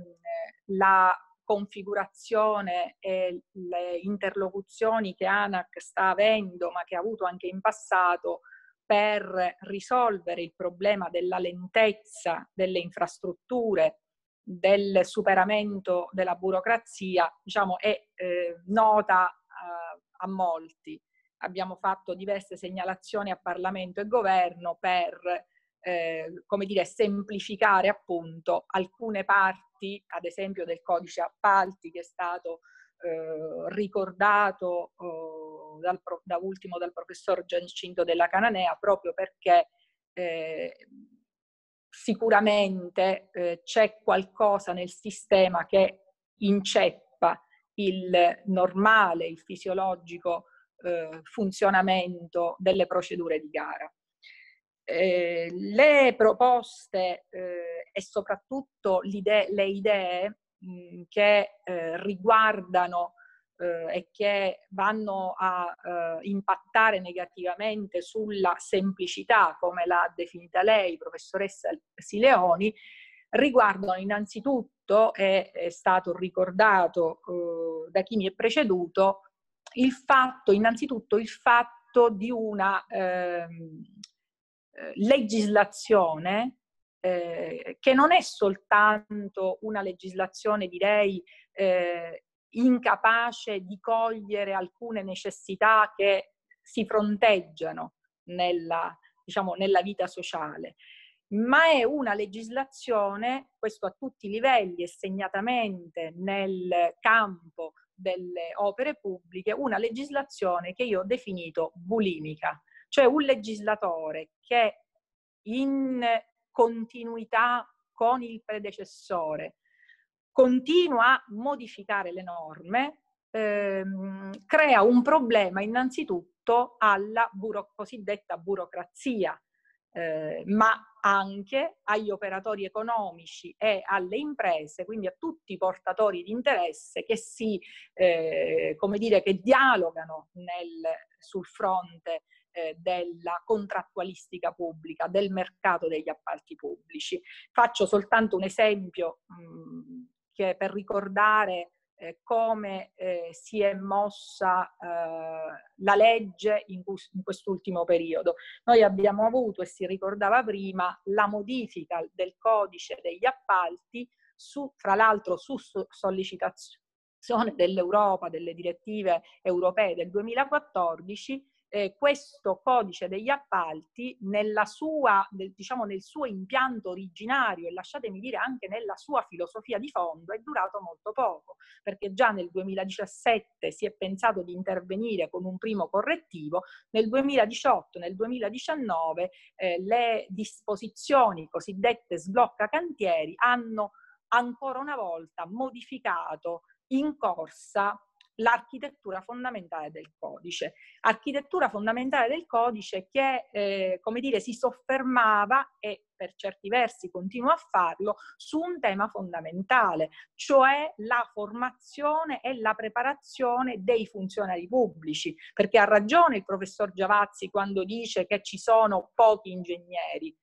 la configurazione e le interlocuzioni che ANAC sta avendo, ma che ha avuto anche in passato, per risolvere il problema della lentezza delle infrastrutture, del superamento della burocrazia, diciamo, è eh, nota eh, a molti. Abbiamo fatto diverse segnalazioni a Parlamento e Governo per, eh, come dire, semplificare appunto alcune parti, ad esempio del codice appalti che è stato eh, ricordato eh, dal, da ultimo dal professor Giacinto della Cananea proprio perché eh, sicuramente eh, c'è qualcosa nel sistema che inceppa il normale, il fisiologico eh, funzionamento delle procedure di gara. Eh, le proposte eh, e soprattutto le idee mh, che eh, riguardano eh, e che vanno a eh, impattare negativamente sulla semplicità, come l'ha definita lei, professoressa Sileoni, riguardano innanzitutto, è, è stato ricordato eh, da chi mi è preceduto, il fatto, innanzitutto il fatto di una ehm, eh, legislazione eh, che non è soltanto una legislazione, direi, eh, incapace di cogliere alcune necessità che si fronteggiano nella, diciamo, nella vita sociale, ma è una legislazione, questo a tutti i livelli e segnatamente nel campo delle opere pubbliche, una legislazione che io ho definito bulimica, cioè un legislatore che in continuità con il predecessore, continua a modificare le norme, ehm, crea un problema innanzitutto alla buro- cosiddetta burocrazia, eh, ma anche agli operatori economici e alle imprese, quindi a tutti i portatori di interesse che si, eh, come dire, che dialogano nel, sul fronte eh, della contrattualistica pubblica, del mercato degli appalti pubblici. Faccio soltanto un esempio mh, mm, che per ricordare eh, come eh, si è mossa eh, la legge in, in, quest'ultimo periodo. Noi abbiamo avuto, e si ricordava prima, la modifica del codice degli appalti, su, fra l'altro su sollecitazione dell'Europa, delle direttive europee del 2014, eh, questo codice degli appalti sua, del, diciamo nel suo impianto originario e lasciatemi dire anche nella sua filosofia di fondo è durato molto poco perché già nel 2017 si è pensato di intervenire con un primo correttivo, nel 2018, nel 2019 eh, le disposizioni cosiddette sblocca cantieri hanno ancora una volta modificato in corsa l'architettura fondamentale del codice. Architettura fondamentale del codice che, eh, come dire, si soffermava e per certi versi continua a farlo su un tema fondamentale, cioè la formazione e la preparazione dei funzionari pubblici, perché ha ragione il professor Giavazzi quando dice che ci sono pochi ingegneri.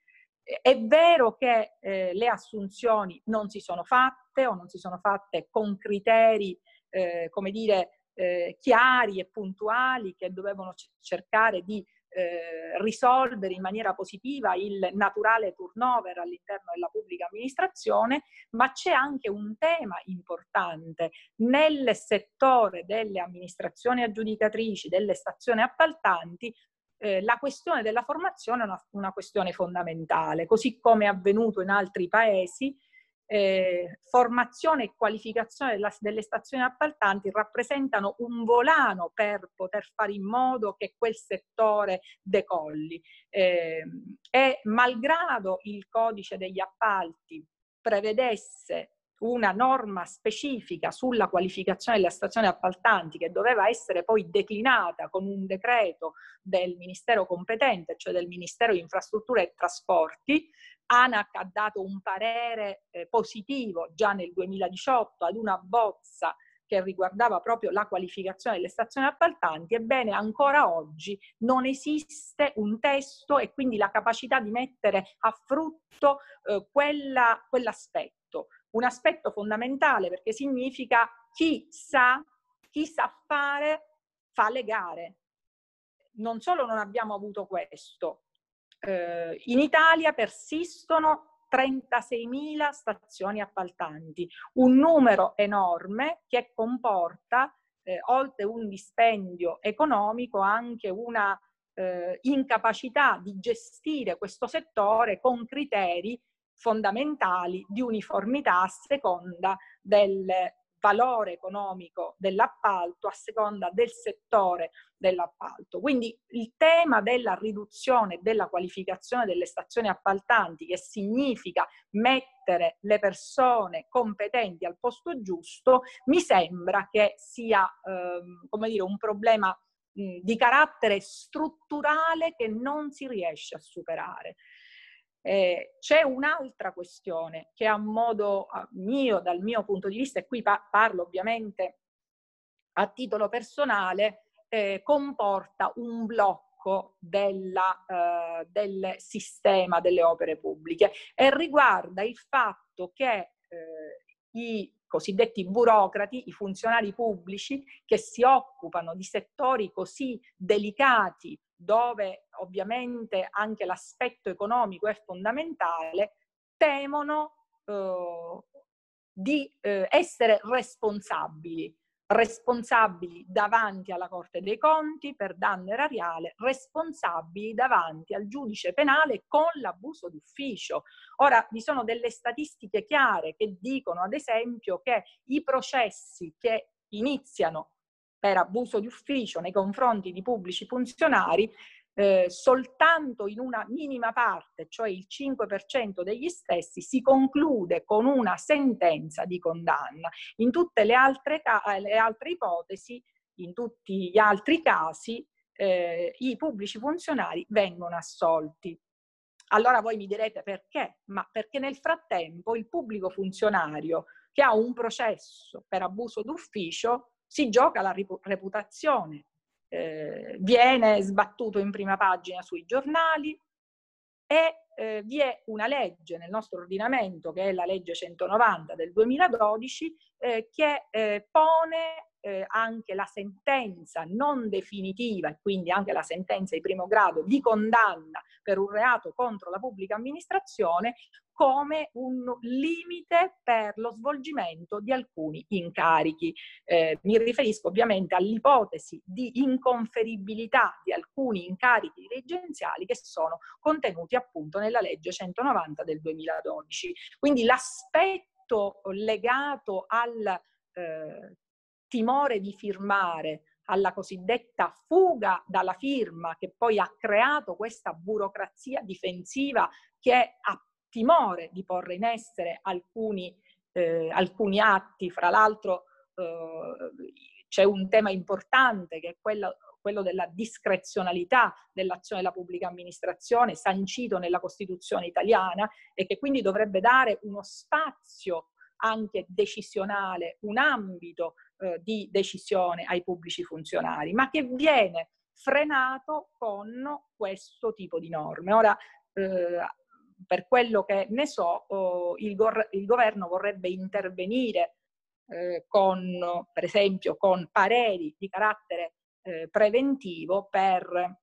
È vero che eh, le assunzioni non si sono fatte o non si sono fatte con criteri eh, come dire, eh, chiari e puntuali che dovevano c- cercare di eh, risolvere in maniera positiva il naturale turnover all'interno della pubblica amministrazione, ma c'è anche un tema importante. Nel settore delle amministrazioni aggiudicatrici, delle stazioni appaltanti, eh, la questione della formazione è una, una, questione fondamentale, così come è avvenuto in altri paesi eh, formazione e qualificazione della, delle stazioni appaltanti rappresentano un volano per poter fare in modo che quel settore decolli. Eh, e malgrado il codice degli appalti prevedesse una norma specifica sulla qualificazione delle stazioni appaltanti che doveva essere poi declinata con un decreto del Ministero competente, cioè del Ministero di Infrastrutture e Trasporti, ANAC ha dato un parere eh, positivo già nel 2018 ad una bozza che riguardava proprio la qualificazione delle stazioni appaltanti, ebbene ancora oggi non esiste un testo e quindi la capacità di mettere a frutto eh, quella, quell'aspetto. Un aspetto fondamentale perché significa chi sa, chi sa fare, fa le gare. Non solo non abbiamo avuto questo, eh, in Italia persistono 36.000 stazioni appaltanti, un numero enorme che comporta, eh, oltre un dispendio economico, anche una eh, incapacità di gestire questo settore con criteri fondamentali di uniformità a seconda delle valore economico dell'appalto a seconda del settore dell'appalto. Quindi il tema della riduzione della qualificazione delle stazioni appaltanti, che significa mettere le persone competenti al posto giusto, mi sembra che sia ehm, come dire, un problema mh, di carattere strutturale che non si riesce a superare. Eh, c'è un'altra questione che a modo mio, dal mio punto di vista, e qui pa- parlo ovviamente a titolo personale, eh, comporta un blocco della, eh, del sistema delle opere pubbliche e riguarda il fatto che eh, i cosiddetti burocrati, i funzionari pubblici che si occupano di settori così delicati dove ovviamente anche l'aspetto economico è fondamentale, temono eh, di eh, essere responsabili, responsabili davanti alla Corte dei Conti per danno erariale, responsabili davanti al giudice penale con l'abuso d'ufficio. Ora, vi sono delle statistiche chiare che dicono, ad esempio, che i processi che iniziano per abuso di ufficio nei confronti di pubblici funzionari, eh, soltanto in una minima parte, cioè il 5% degli stessi, si conclude con una sentenza di condanna. In tutte le altre, le altre ipotesi, in tutti gli altri casi, eh, i pubblici funzionari vengono assolti. Allora voi mi direte perché? Ma perché nel frattempo il pubblico funzionario che ha un processo per abuso d'ufficio si gioca la reputazione, eh, viene sbattuto in prima pagina sui giornali e eh, vi è una legge nel nostro ordinamento, che è la legge 190 del 2012, eh, che eh, pone eh, anche la sentenza non definitiva e quindi anche la sentenza di primo grado di condanna per un reato contro la pubblica amministrazione come un limite per lo svolgimento di alcuni incarichi. Eh, mi riferisco ovviamente all'ipotesi di inconferibilità di alcuni incarichi dirigenziali che sono contenuti appunto nella legge 190 del 2012. Quindi l'aspetto legato al eh, timore di firmare, alla cosiddetta fuga dalla firma che poi ha creato questa burocrazia difensiva che ha timore di porre in essere alcuni, eh, alcuni atti, fra l'altro eh, c'è un tema importante che è quello, quello della discrezionalità dell'azione della pubblica amministrazione, sancito nella Costituzione italiana e che quindi dovrebbe dare uno spazio anche decisionale, un ambito eh, di decisione ai pubblici funzionari, ma che viene frenato con questo tipo di norme. Ora, eh, per quello che ne so, oh, il, gor- il, governo vorrebbe intervenire eh, con, per esempio, con pareri di carattere eh, preventivo per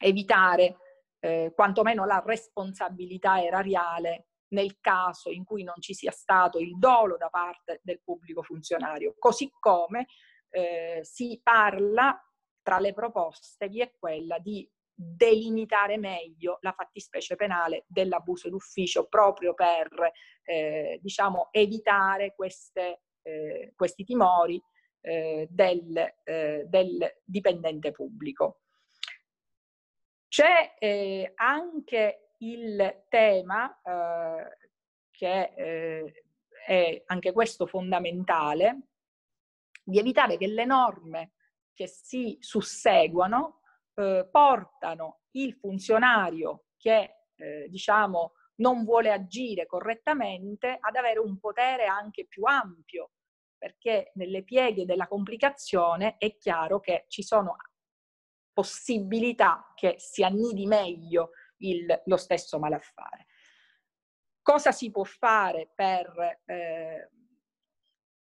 evitare eh, quantomeno la responsabilità erariale nel caso in cui non ci sia stato il dolo da parte del pubblico funzionario. Così come eh, si parla tra le proposte vi è quella di delimitare meglio la fattispecie penale dell'abuso d'ufficio proprio per eh, diciamo, evitare queste, eh, questi timori eh, del, eh, del, dipendente pubblico. C'è eh, anche il tema eh, che è anche questo fondamentale di evitare che le norme che si susseguono eh, portano il funzionario che eh, diciamo non vuole agire correttamente ad avere un potere anche più ampio, perché nelle pieghe della complicazione è chiaro che ci sono possibilità che si annidi meglio il, lo stesso malaffare. Cosa si può fare per eh,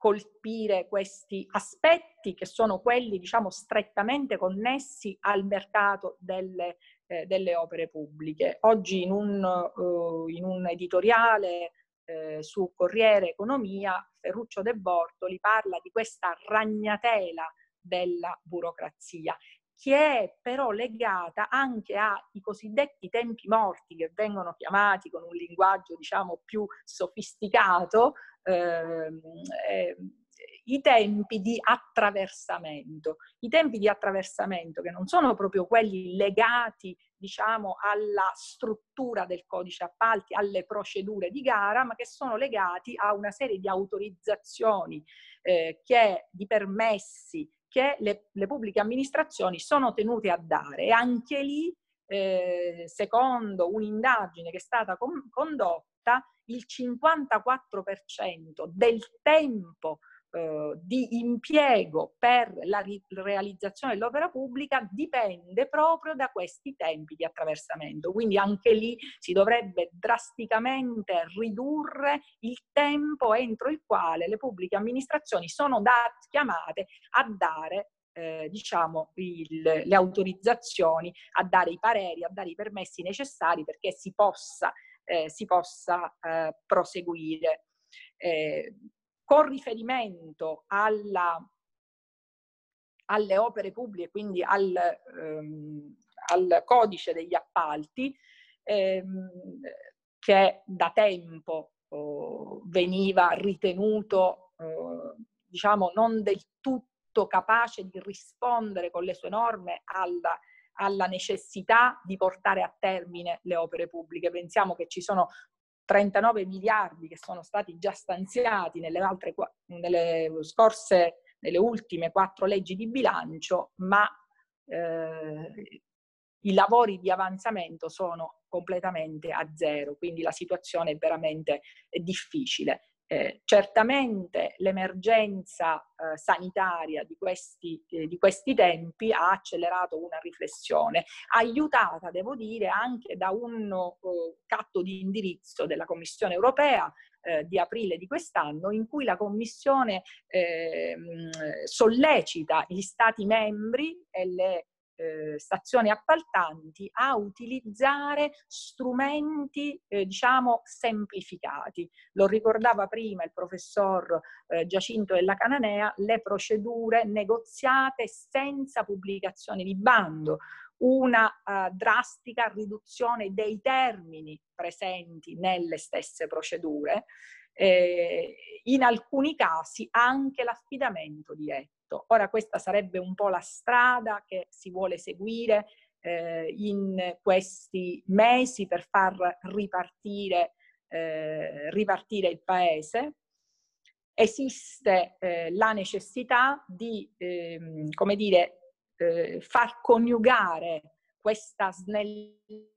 colpire questi aspetti che sono quelli, diciamo, strettamente connessi al mercato delle, eh, delle opere pubbliche? Oggi in un, uh, in un editoriale eh, su Corriere Economia, Ferruccio De Bortoli parla di questa ragnatela della burocrazia che è però legata anche ai cosiddetti tempi morti che vengono chiamati con un linguaggio diciamo più sofisticato ehm, eh, i tempi di attraversamento. I tempi di attraversamento che non sono proprio quelli legati diciamo alla struttura del codice appalti, alle procedure di gara, ma che sono legati a una serie di autorizzazioni eh, che, di permessi che le, le pubbliche amministrazioni sono tenute a dare e anche lì, eh, secondo un'indagine che è stata com- condotta, il 54% del tempo eh, di impiego per la ri- realizzazione dell'opera pubblica dipende proprio da questi tempi di attraversamento. Quindi anche lì si dovrebbe drasticamente ridurre il tempo entro il quale le pubbliche amministrazioni sono dat- chiamate a dare eh, diciamo, il, le autorizzazioni, a dare i pareri, a dare i permessi necessari perché si possa, eh, si possa eh, proseguire. Eh, con riferimento alla, alle opere pubbliche, quindi al, ehm, al codice degli appalti, ehm, che da tempo oh, veniva ritenuto, oh, diciamo, non del tutto capace di rispondere con le sue norme alla, alla necessità di portare a termine le opere pubbliche. Pensiamo che ci sono 39 miliardi che sono stati già stanziati nelle, altre, nelle scorse, nelle ultime quattro leggi di bilancio, ma eh, i lavori di avanzamento sono completamente a zero, quindi la situazione è veramente difficile. Eh, certamente l'emergenza eh, sanitaria di questi, eh, di questi, tempi ha accelerato una riflessione, aiutata, devo dire, anche da un uh, catto di indirizzo della Commissione europea eh, di aprile di quest'anno, in cui la Commissione ehm, sollecita gli Stati membri e le eh, stazioni appaltanti a utilizzare strumenti, eh, diciamo, semplificati. Lo ricordava prima il professor eh, Giacinto della Cananea, le procedure negoziate senza pubblicazione di bando, una uh, drastica riduzione dei termini presenti nelle stesse procedure, eh, in alcuni casi anche l'affidamento diretto tutto. Ora questa sarebbe un po' la strada che si vuole seguire eh, in questi mesi per far ripartire, eh, ripartire il paese. Esiste eh, la necessità di, ehm, come dire, eh, far coniugare questa snellezza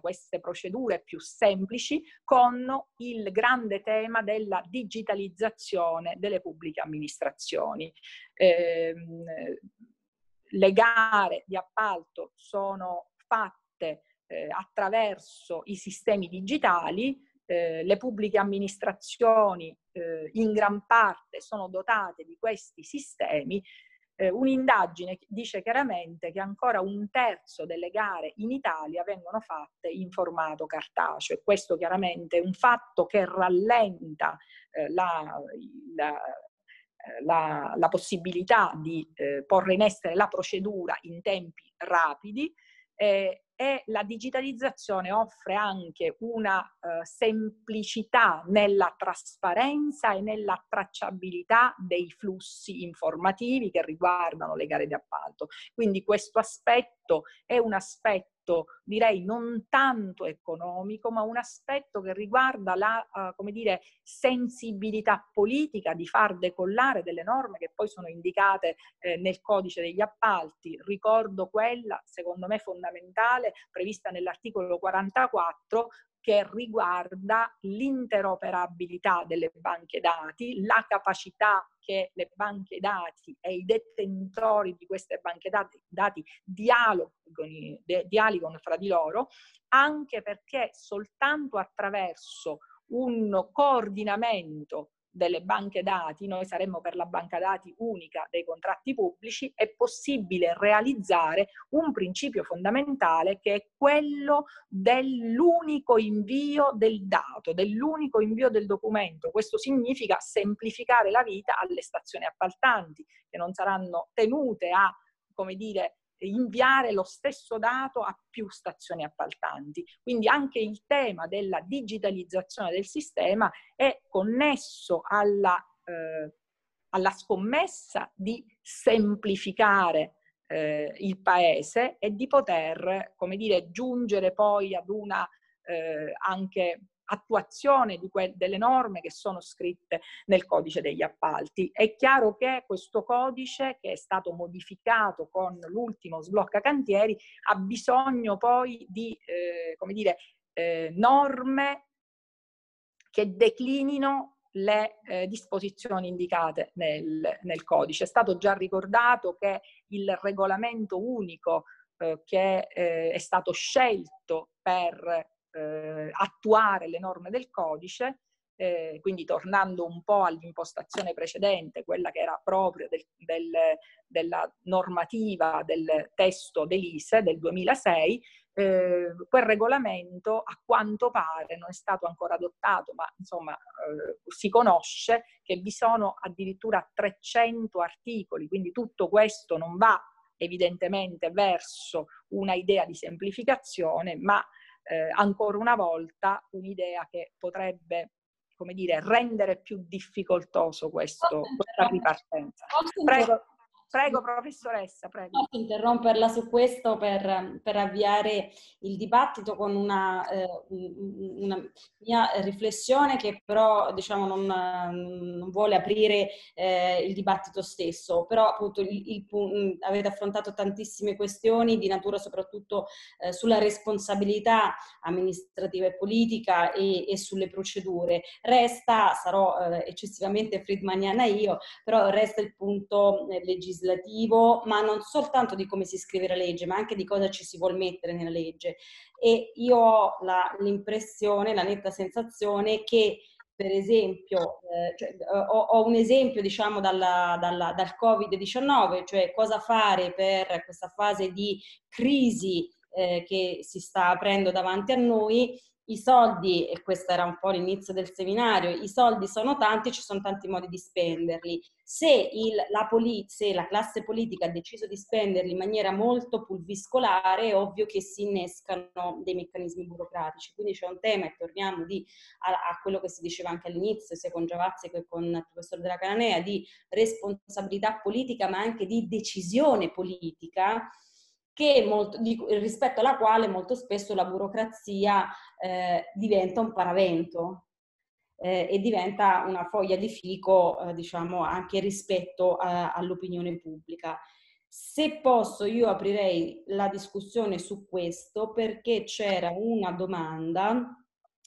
queste procedure più semplici con il grande tema della digitalizzazione delle pubbliche amministrazioni. Eh, le gare di appalto sono fatte eh, attraverso i sistemi digitali, eh, le pubbliche amministrazioni eh, in gran parte sono dotate di questi sistemi eh, un'indagine dice chiaramente che ancora un terzo delle gare in Italia vengono fatte in formato cartaceo. E questo chiaramente è un fatto che rallenta eh, la, la eh, la, la, possibilità di eh, porre in essere la procedura in tempi rapidi eh, e la digitalizzazione offre anche una eh, semplicità nella trasparenza e nella tracciabilità dei flussi informativi che riguardano le gare di appalto. Quindi questo aspetto è un aspetto aspetto, direi non tanto economico, ma un aspetto che riguarda la, uh, dire, sensibilità politica di far decollare delle norme che poi sono indicate eh, nel codice degli appalti. Ricordo quella, secondo me fondamentale, prevista nell'articolo 44, che riguarda l'interoperabilità delle banche dati, la capacità che le banche dati e i detentori di queste banche dati, dati dialogano, dialogano fra di loro, anche perché soltanto attraverso un coordinamento delle banche dati, noi saremmo per la banca dati unica dei contratti pubblici, è possibile realizzare un principio fondamentale che è quello dell'unico invio del dato, dell'unico invio del documento. Questo significa semplificare la vita alle stazioni appaltanti, che non saranno tenute a, come dire, inviare lo stesso dato a più stazioni appaltanti. Quindi anche il tema della digitalizzazione del sistema è connesso alla, eh, alla scommessa di semplificare eh, il paese e di poter, come dire, giungere poi ad una eh, anche attuazione que- delle norme che sono scritte nel codice degli appalti. È chiaro che questo codice, che è stato modificato con l'ultimo sblocca cantieri, ha bisogno poi di, eh, come dire, eh, norme che declinino le eh, disposizioni indicate nel, nel, codice. È stato già ricordato che il regolamento unico eh, che eh, è stato scelto per eh, attuare le norme del codice, eh, quindi tornando un po' all'impostazione precedente, quella che era proprio del, del, della normativa del testo dell'ISE del 2006, eh, quel regolamento a quanto pare non è stato ancora adottato, ma insomma eh, si conosce che vi sono addirittura 300 articoli, quindi tutto questo non va evidentemente verso una idea di semplificazione, ma eh, ancora una volta un'idea che potrebbe come dire, rendere più difficoltoso questo, questa ripartenza. Prego. Prego, professoressa, prego. Posso interromperla su questo per, per avviare il dibattito con una, eh, una, mia riflessione che però diciamo, non, non vuole aprire eh, il dibattito stesso, però appunto il, il, avete affrontato tantissime questioni di natura soprattutto eh, sulla responsabilità amministrativa e politica e, e sulle procedure. Resta, sarò eh, eccessivamente friedmaniana io, però resta il punto eh, legislativo legislativo, ma non soltanto di come si scrive la legge, ma anche di cosa ci si vuole mettere nella legge. E io ho la, l'impressione, la netta sensazione che per esempio, eh, cioè, ho, ho, un esempio diciamo dalla, dalla, dal Covid-19, cioè cosa fare per questa fase di crisi eh, che si sta aprendo davanti a noi i soldi, e questo era un po' l'inizio del seminario, i soldi sono tanti, ci sono tanti modi di spenderli. Se, il, la, poli- se la classe politica ha deciso di spenderli in maniera molto pulviscolare, è ovvio che si innescano dei meccanismi burocratici. Quindi c'è un tema, e torniamo di, a, a, quello che si diceva anche all'inizio, sia con Giavazzi che con il professor della Cananea, di responsabilità politica, ma anche di decisione politica molto, di, rispetto alla quale molto spesso la burocrazia eh, diventa un paravento eh, e diventa una foglia di fico, eh, diciamo, anche rispetto a, all'opinione pubblica. Se posso, io aprirei la discussione su questo perché c'era una domanda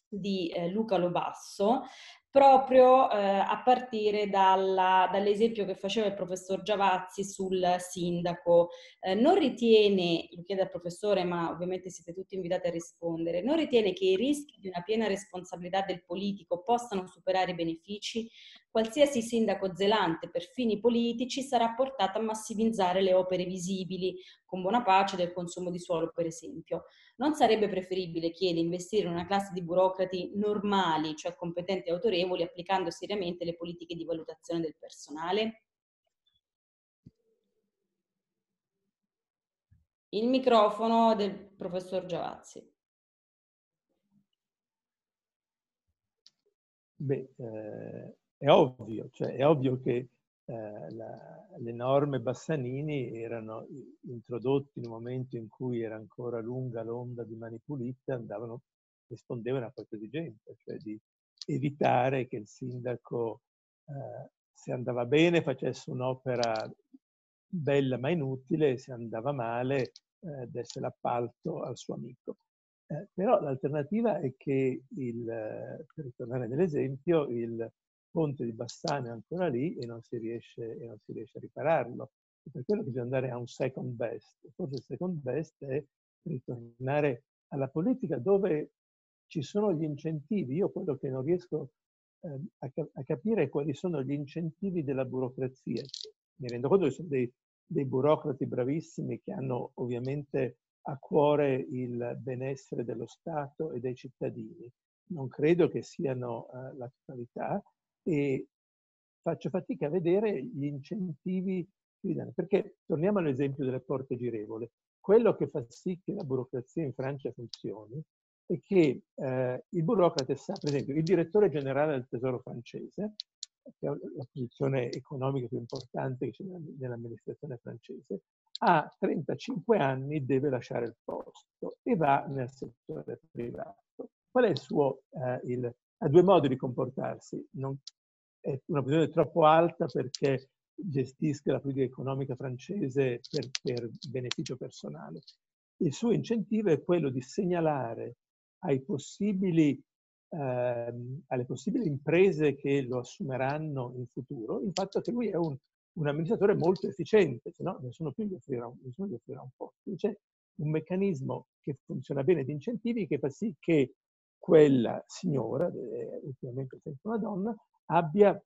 di eh, Luca Lobasso proprio eh, a partire dalla, dall'esempio che faceva il professor Giavazzi sul sindaco. Eh, non ritiene, lo chiede al professore, ma ovviamente siete tutti invitati a rispondere, non ritiene che i rischi di una piena responsabilità del politico possano superare i benefici? Qualsiasi sindaco zelante per fini politici sarà portato a massimizzare le opere visibili, con buona pace del consumo di suolo, per esempio. Non sarebbe preferibile, chiede, investire in una classe di burocrati normali, cioè competenti e autorevoli, applicando seriamente le politiche di valutazione del personale? Il microfono del professor Giavazzi. Beh, eh, è ovvio, cioè è ovvio che eh, la, le norme Bassanini erano introdotte in un momento in cui era ancora lunga l'onda di mani pulite, andavano, rispondevano a questa esigenza, cioè di evitare che il sindaco, eh, se andava bene, facesse un'opera bella ma inutile, se andava male, eh, desse l'appalto al suo amico. Eh, però l'alternativa è che, il, per ritornare nell'esempio, il ponte di Bassano è ancora lì e non si riesce, non si riesce a ripararlo. E per quello bisogna andare a un second best. Forse il second best è ritornare alla politica dove ci sono gli incentivi. Io quello che non riesco eh, a, a, capire è quali sono gli incentivi della burocrazia. Mi rendo conto che sono dei, dei burocrati bravissimi che hanno ovviamente a cuore il benessere dello Stato e dei cittadini. Non credo che siano uh, la totalità e faccio fatica a vedere gli incentivi perché torniamo all'esempio delle porte girevoli. Quello che fa sì che la burocrazia in Francia funzioni è che eh, il burocrate sa, per esempio, il direttore generale del Tesoro francese, che è la posizione economica più importante che c'è nell'amministrazione francese, a 35 anni deve lasciare il posto e va nel settore privato. Qual è il suo... Eh, il, ha due modi di comportarsi. Non, è una posizione troppo alta perché gestisca la politica economica francese per, per beneficio personale. Il suo incentivo è quello di segnalare possibili, ehm, alle possibili imprese che lo assumeranno in futuro il fatto che lui è un, un amministratore molto efficiente, se no nessuno più gli offrirà, nessuno gli offrirà un posto. C'è un meccanismo che funziona bene di incentivi che fa sì che quella signora, ultimamente sempre una donna, abbia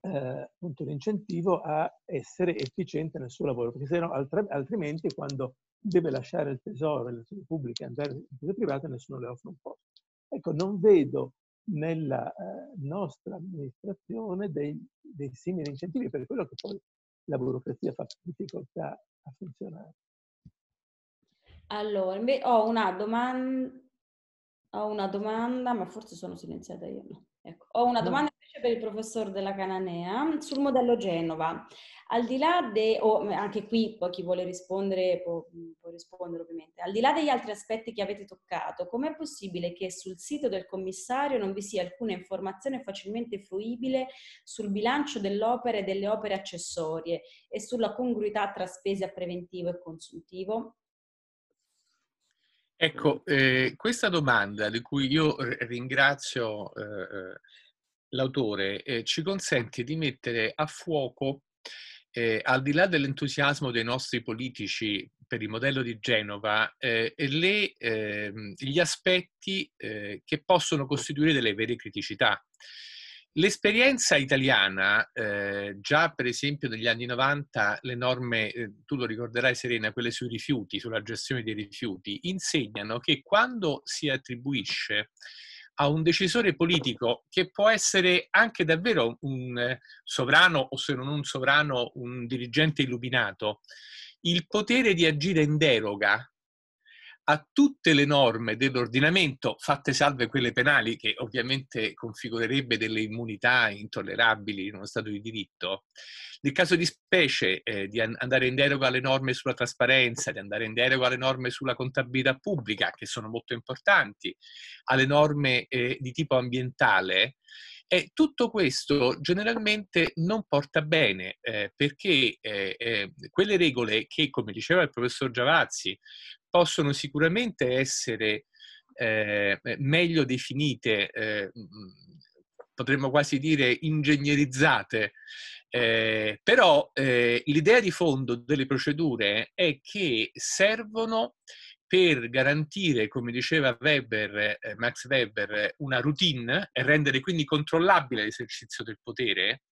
eh, l'incentivo a essere efficiente nel suo lavoro, perché no, altrimenti quando deve lasciare il tesoro le azioni pubbliche e andare in imprese private nessuno le offre un posto. Ecco, non vedo nella eh, nostra amministrazione dei, dei simili incentivi, per quello che poi la burocrazia fa difficoltà a funzionare. Allora, ho una domanda, ho una domanda, ma forse sono silenziata io. No. Ecco. Ho una domanda invece per il professor della Cananea sul modello Genova. Al di là de, o anche qui poi chi vuole rispondere può, può, rispondere ovviamente, al di là degli altri aspetti che avete toccato, com'è possibile che sul sito del commissario non vi sia alcuna informazione facilmente fruibile sul bilancio dell'opera e delle opere accessorie e sulla congruità tra spese a preventivo e consultivo? Ecco, eh, questa domanda di cui io ringrazio eh, eh, l'autore eh, ci consente di mettere a fuoco eh, al di là dell'entusiasmo dei nostri politici per il modello di Genova, eh, le, eh, gli aspetti che possono costituire delle vere criticità. L'esperienza italiana, eh, già per esempio negli anni 90, le norme, eh, tu lo ricorderai Serena, quelle sui rifiuti, sulla gestione dei rifiuti, insegnano che quando si attribuisce a un decisore politico che può essere anche davvero un eh, sovrano o se non un sovrano, un dirigente illuminato, il potere di agire in deroga a tutte le norme dell'ordinamento, fatte salve quelle penali, che ovviamente configurerebbe delle immunità intollerabili in uno Stato di diritto, nel caso di specie eh, di andare in deroga alle norme sulla trasparenza, di andare in deroga alle norme sulla contabilità pubblica, che sono molto importanti, alle norme eh, di tipo ambientale, e tutto questo generalmente non porta bene eh, perché eh, eh, quelle regole che, come diceva il professor Giavazzi, possono sicuramente essere eh, meglio definite, eh, potremmo quasi dire ingegnerizzate, eh, però l'idea di fondo delle procedure è che servono per garantire, come diceva Weber, eh, Max Weber, una routine e rendere quindi controllabile l'esercizio del potere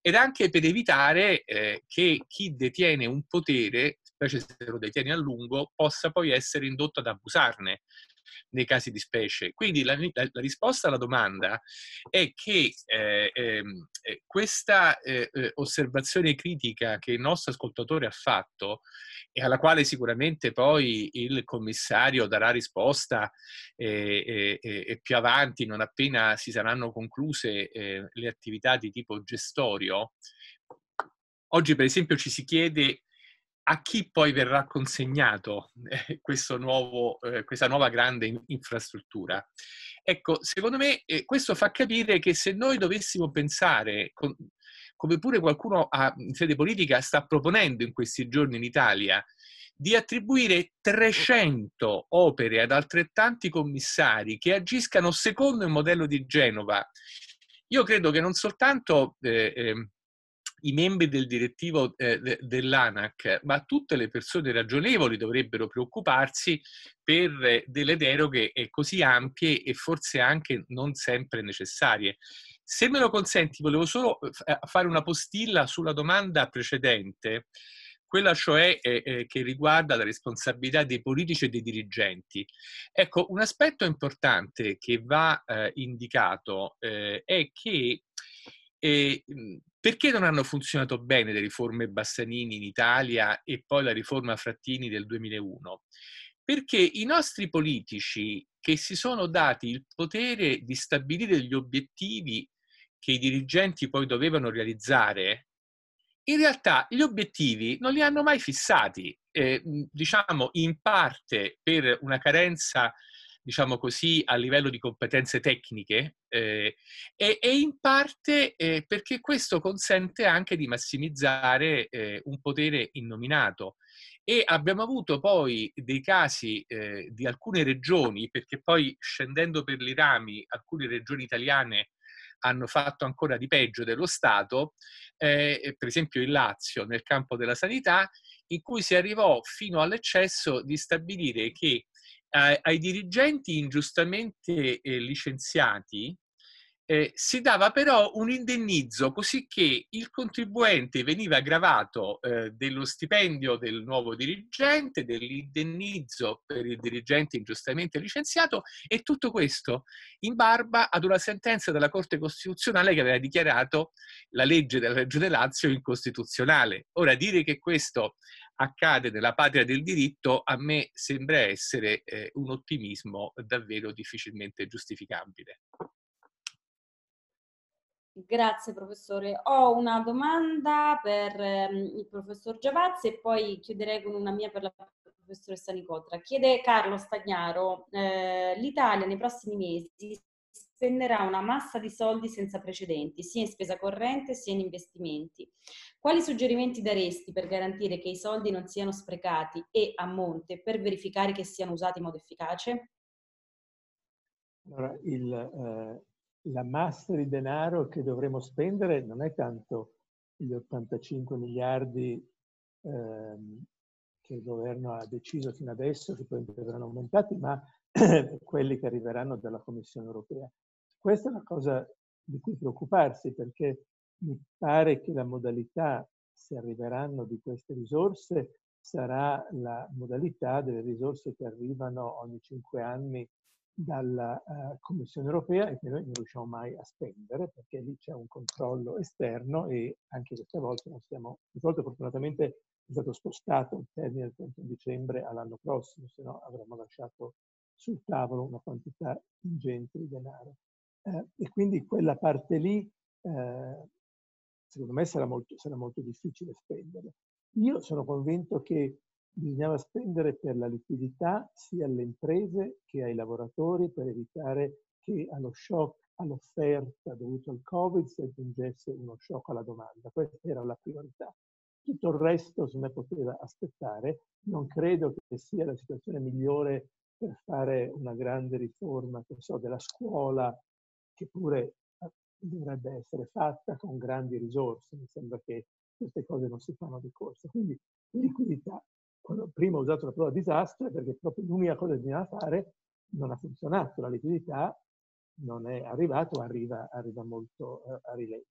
ed anche per evitare eh, che chi detiene un potere, specie se lo detiene a lungo, possa poi essere indotto ad abusarne nei casi di specie. Quindi la, la, la risposta alla domanda è che eh, ehm, eh, questa eh, eh, osservazione critica che il nostro ascoltatore ha fatto e alla quale sicuramente poi il commissario darà risposta e, e più avanti, non appena si saranno concluse eh, le attività di tipo gestorio, Oggi, per esempio, ci si chiede a chi poi verrà consegnato eh, nuovo, eh, questa nuova grande in- infrastruttura? Ecco, secondo me eh, questo fa capire che se noi dovessimo pensare come pure qualcuno in sede politica sta proponendo in questi giorni in Italia, di attribuire 300 opere ad altrettanti commissari che agiscano secondo il modello di Genova, io credo che non soltanto eh, eh, i membri del direttivo eh, de, dell'ANAC, ma tutte le persone ragionevoli dovrebbero preoccuparsi per delle deroghe così ampie e forse anche non sempre necessarie. Se me lo consenti, volevo solo eh, fare una postilla sulla domanda precedente, quella cioè eh, eh, che riguarda la responsabilità dei politici e dei dirigenti. Ecco, un aspetto importante che va eh, indicato eh, è che perché non hanno funzionato bene le riforme Bassanini in Italia e poi la riforma Frattini del 2001? Perché i nostri politici che si sono dati il potere di stabilire gli obiettivi che i dirigenti poi dovevano realizzare, in realtà gli obiettivi non li hanno mai fissati, eh, diciamo in parte per una carenza diciamo così, a livello di competenze tecniche eh, e, e, in parte eh, perché questo consente anche di massimizzare eh, un potere innominato. E abbiamo avuto poi dei casi eh, di alcune regioni, perché poi scendendo per i rami alcune regioni italiane hanno fatto ancora di peggio dello Stato, eh, per esempio il Lazio nel campo della sanità, in cui si arrivò fino all'eccesso di stabilire che ai dirigenti ingiustamente eh, licenziati eh, si dava però un indennizzo così che il contribuente veniva gravato eh, dello stipendio del nuovo dirigente, dell'indennizzo per il dirigente ingiustamente licenziato e tutto questo in barba ad una sentenza della Corte Costituzionale che aveva dichiarato la legge della Regione Lazio incostituzionale. Ora dire che questo accade nella patria del diritto a me sembra essere eh, un ottimismo davvero difficilmente giustificabile. Grazie professore. Ho una domanda per ehm, il professor Giavazzi e poi chiuderei con una mia per la professoressa Nicotra. Chiede Carlo Stagnaro, eh, l'Italia nei prossimi mesi spenderà una massa di soldi senza precedenti, sia in spesa corrente sia in investimenti. Quali suggerimenti daresti per garantire che i soldi non siano sprecati e a monte per verificare che siano usati in modo efficace? Allora, il, eh, la massa di denaro che dovremo spendere non è tanto gli 85 miliardi ehm, che il governo ha deciso fino adesso, che poi verranno aumentati, ma quelli che arriveranno dalla Commissione europea. Questa è una cosa di cui preoccuparsi perché mi pare che la modalità, se arriveranno di queste risorse, sarà la modalità delle risorse che arrivano ogni cinque anni dalla uh, Commissione europea e che noi non riusciamo mai a spendere perché lì c'è un controllo esterno e anche questa volta non siamo, questa volta fortunatamente è stato spostato il termine del 31 dicembre all'anno prossimo, se no avremmo lasciato sul tavolo una quantità ingente di denaro. Eh, e quindi quella parte lì, eh, secondo me, sarà molto, sarà molto difficile spenderla. Io sono convinto che bisognava spendere per la liquidità sia alle imprese che ai lavoratori per evitare che allo shock all'offerta dovuto al Covid si aggiungesse uno shock alla domanda. Questa era la priorità. Tutto il resto se ne poteva aspettare. Non credo che sia la situazione migliore per fare una grande riforma, so, della scuola, che pure eh, dovrebbe essere fatta con grandi risorse. Mi sembra che queste cose non si fanno di corsa. Quindi liquidità quando prima ho usato la parola disastro perché proprio l'unica cosa che bisognava fare non ha funzionato, la liquidità non è arrivata o arriva, arriva molto uh, a rilento.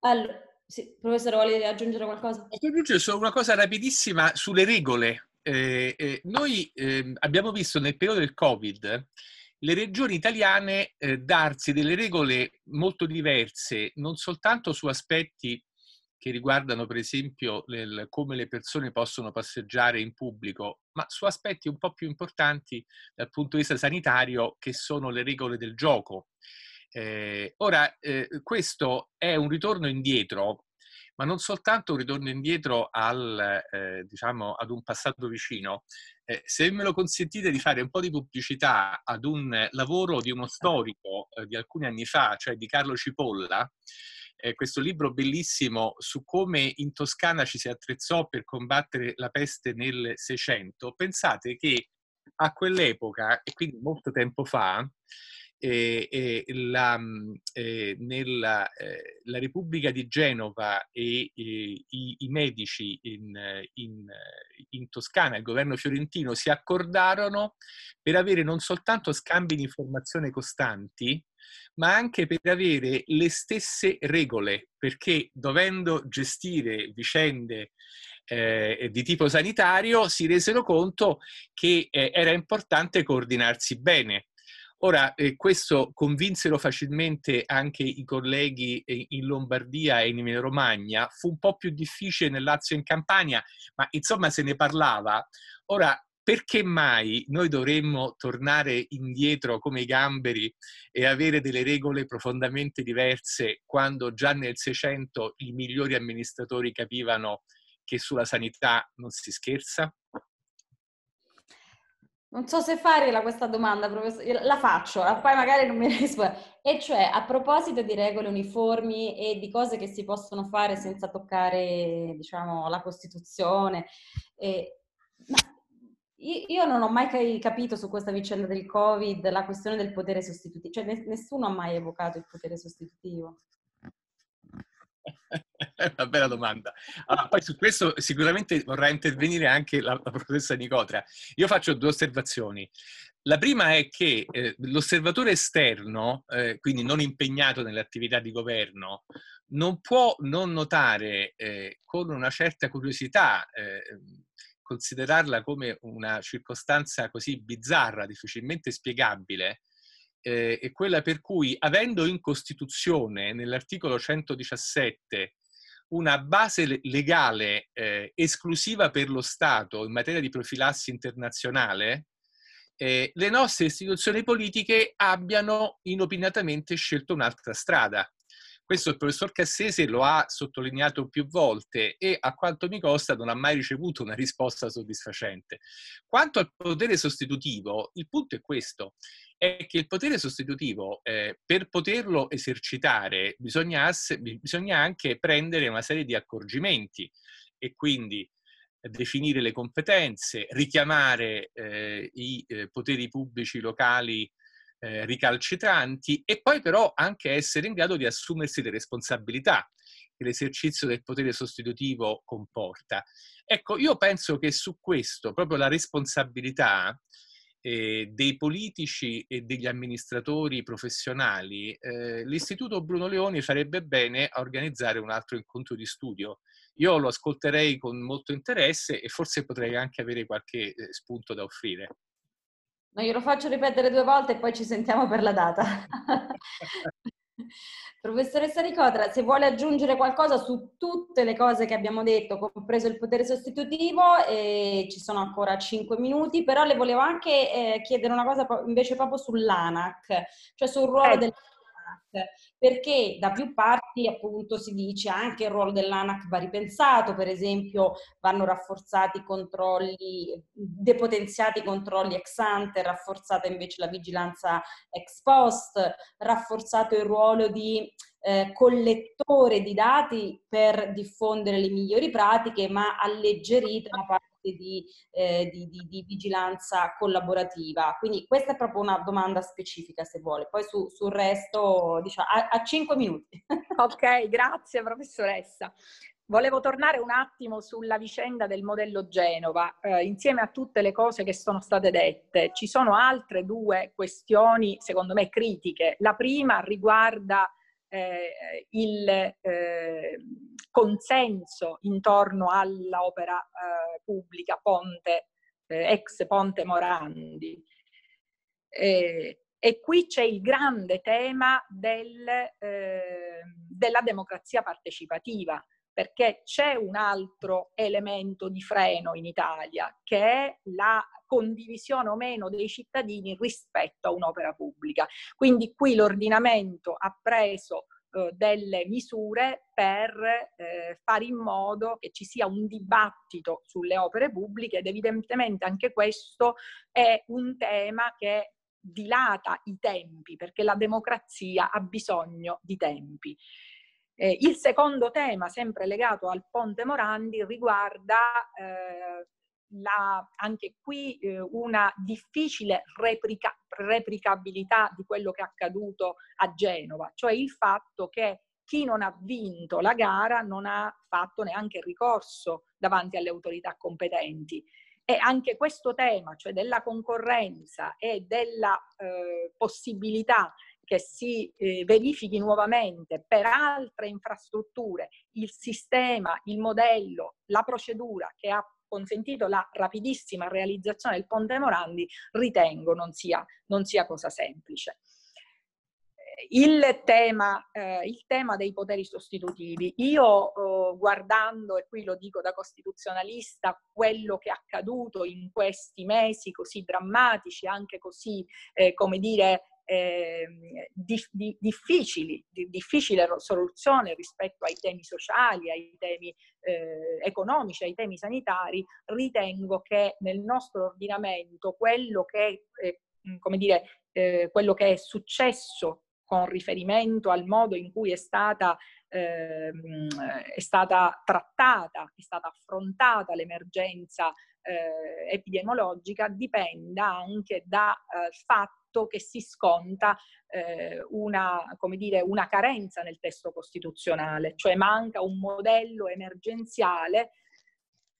Allora, sì, professore, vuole aggiungere qualcosa? Posso aggiungere solo una cosa rapidissima sulle regole. Eh, eh, noi eh, abbiamo visto nel periodo del Covid le regioni italiane eh, darsi delle regole molto diverse, non soltanto su aspetti che riguardano per esempio le, come le persone possono passeggiare in pubblico, ma su aspetti un po' più importanti dal punto di vista sanitario, che sono le regole del gioco. Eh, ora, eh, questo è un ritorno indietro ma non soltanto un ritorno indietro al, eh, diciamo, ad un passato vicino. Eh, se me lo consentite di fare un po' di pubblicità ad un lavoro di uno storico eh, di alcuni anni fa, cioè di Carlo Cipolla, eh, questo libro bellissimo su come in Toscana ci si attrezzò per combattere la peste nel Seicento, pensate che a quell'epoca, e quindi molto tempo fa, la, eh, nella eh, la Repubblica di Genova e i, i, medici in, in, in, Toscana, il governo fiorentino, si accordarono per avere non soltanto scambi di informazione costanti, ma anche per avere le stesse regole, perché dovendo gestire vicende eh, di tipo sanitario si resero conto che eh, era importante coordinarsi bene. Ora, eh, questo convinsero facilmente anche i colleghi eh, in Lombardia e in Emilia Romagna, fu un po' più difficile nel Lazio e in Campania, ma insomma se ne parlava. Ora, perché mai noi dovremmo tornare indietro come i gamberi e avere delle regole profondamente diverse quando già nel Seicento i migliori amministratori capivano che sulla sanità non si scherza? Non so se farla questa domanda, professore. La faccio, poi magari non mi risponde. E cioè, a proposito di regole uniformi e di cose che si possono fare senza toccare, diciamo, la Costituzione, eh, io non ho mai capito su questa vicenda del Covid la questione del potere sostitutivo, cioè nessuno ha mai evocato il potere sostitutivo. È una bella domanda. Allora, poi su questo sicuramente vorrà intervenire anche la, la professoressa Nicotra. Io faccio due osservazioni. La prima è che eh, l'osservatore esterno, eh, quindi non impegnato nelle attività di governo, non può non notare eh, con una certa curiosità, eh, considerarla come una circostanza così bizzarra, difficilmente spiegabile, eh, è quella per cui, avendo in Costituzione, nell'articolo 117, una base legale eh, esclusiva per lo Stato in materia di profilassi internazionale, eh, le nostre istituzioni politiche abbiano inopinatamente scelto un'altra strada. Questo il professor Cassese lo ha sottolineato più volte e a quanto mi costa non ha mai ricevuto una risposta soddisfacente. Quanto al potere sostitutivo, il punto è questo, è che il potere sostitutivo, eh, per poterlo esercitare, bisogna, bisogna anche prendere una serie di accorgimenti e quindi definire le competenze, richiamare eh, i eh, poteri pubblici locali eh, ricalcitranti e poi però anche essere in grado di assumersi le responsabilità che l'esercizio del potere sostitutivo comporta. Ecco, io penso che su questo, proprio la responsabilità eh, dei politici e degli amministratori professionali, eh, l'Istituto Bruno Leoni farebbe bene a organizzare un altro incontro di studio. Io lo ascolterei con molto interesse e forse potrei anche avere qualche eh, spunto da offrire. No, io lo faccio ripetere due volte e poi ci sentiamo per la data. Professoressa Nicotra, se vuole aggiungere qualcosa su tutte le cose che abbiamo detto, compreso il potere sostitutivo, eh, ci sono ancora 5 minuti, però le volevo anche eh, chiedere una cosa invece proprio sull'ANAC, cioè sul ruolo eh. del perché da più parti appunto si dice anche il ruolo dell'ANAC va ripensato, per esempio vanno rafforzati i controlli, depotenziati i controlli ex ante, rafforzata invece la vigilanza ex post, rafforzato il ruolo di eh, collettore di dati per diffondere le migliori pratiche, ma alleggerita la parte di, eh, di, di, di, vigilanza collaborativa. Quindi questa è proprio una domanda specifica se vuole, poi su, sul resto diciamo, a, a 5 minuti. ok, grazie professoressa. Volevo tornare un attimo sulla vicenda del modello Genova, eh, insieme a tutte le cose che sono state dette. Ci sono altre due questioni, secondo me, critiche. La prima riguarda eh, il eh, consenso intorno all'opera eh, pubblica Ponte, eh, ex Ponte Morandi. e qui c'è il grande tema del, ehm, della democrazia partecipativa, perché c'è un altro elemento di freno in Italia, che è la condivisione o meno dei cittadini rispetto a un'opera pubblica. Quindi qui l'ordinamento ha preso eh, delle misure per eh, fare in modo che ci sia un dibattito sulle opere pubbliche ed evidentemente anche questo è un tema che dilata i tempi perché la democrazia ha bisogno di tempi. Eh, il secondo tema, sempre legato al Ponte Morandi, riguarda eh, la, anche qui eh, una difficile replica, replicabilità di quello che è accaduto a Genova, cioè il fatto che chi non ha vinto la gara non ha fatto neanche ricorso davanti alle autorità competenti. E anche questo tema, cioè della concorrenza e della eh, possibilità che si eh, verifichi nuovamente per altre infrastrutture il sistema, il modello, la procedura che ha consentito la rapidissima realizzazione del Ponte Morandi, ritengo non sia, non sia cosa semplice. Il tema, eh, il tema, dei poteri sostitutivi. Io eh, guardando, e qui lo dico da costituzionalista, quello che è accaduto in questi mesi così drammatici, anche così, eh, come dire, eh, di, di, difficili, di difficile soluzione rispetto ai temi sociali, ai temi eh, economici, ai temi sanitari, ritengo che nel nostro ordinamento quello che, eh, come dire, eh, quello che è successo con riferimento al modo in cui è stata, eh, è stata trattata, è stata affrontata l'emergenza eh, epidemiologica, dipenda anche dal eh, fatto fatto che si sconta eh, una, dire, una carenza nel testo costituzionale, cioè manca un modello emergenziale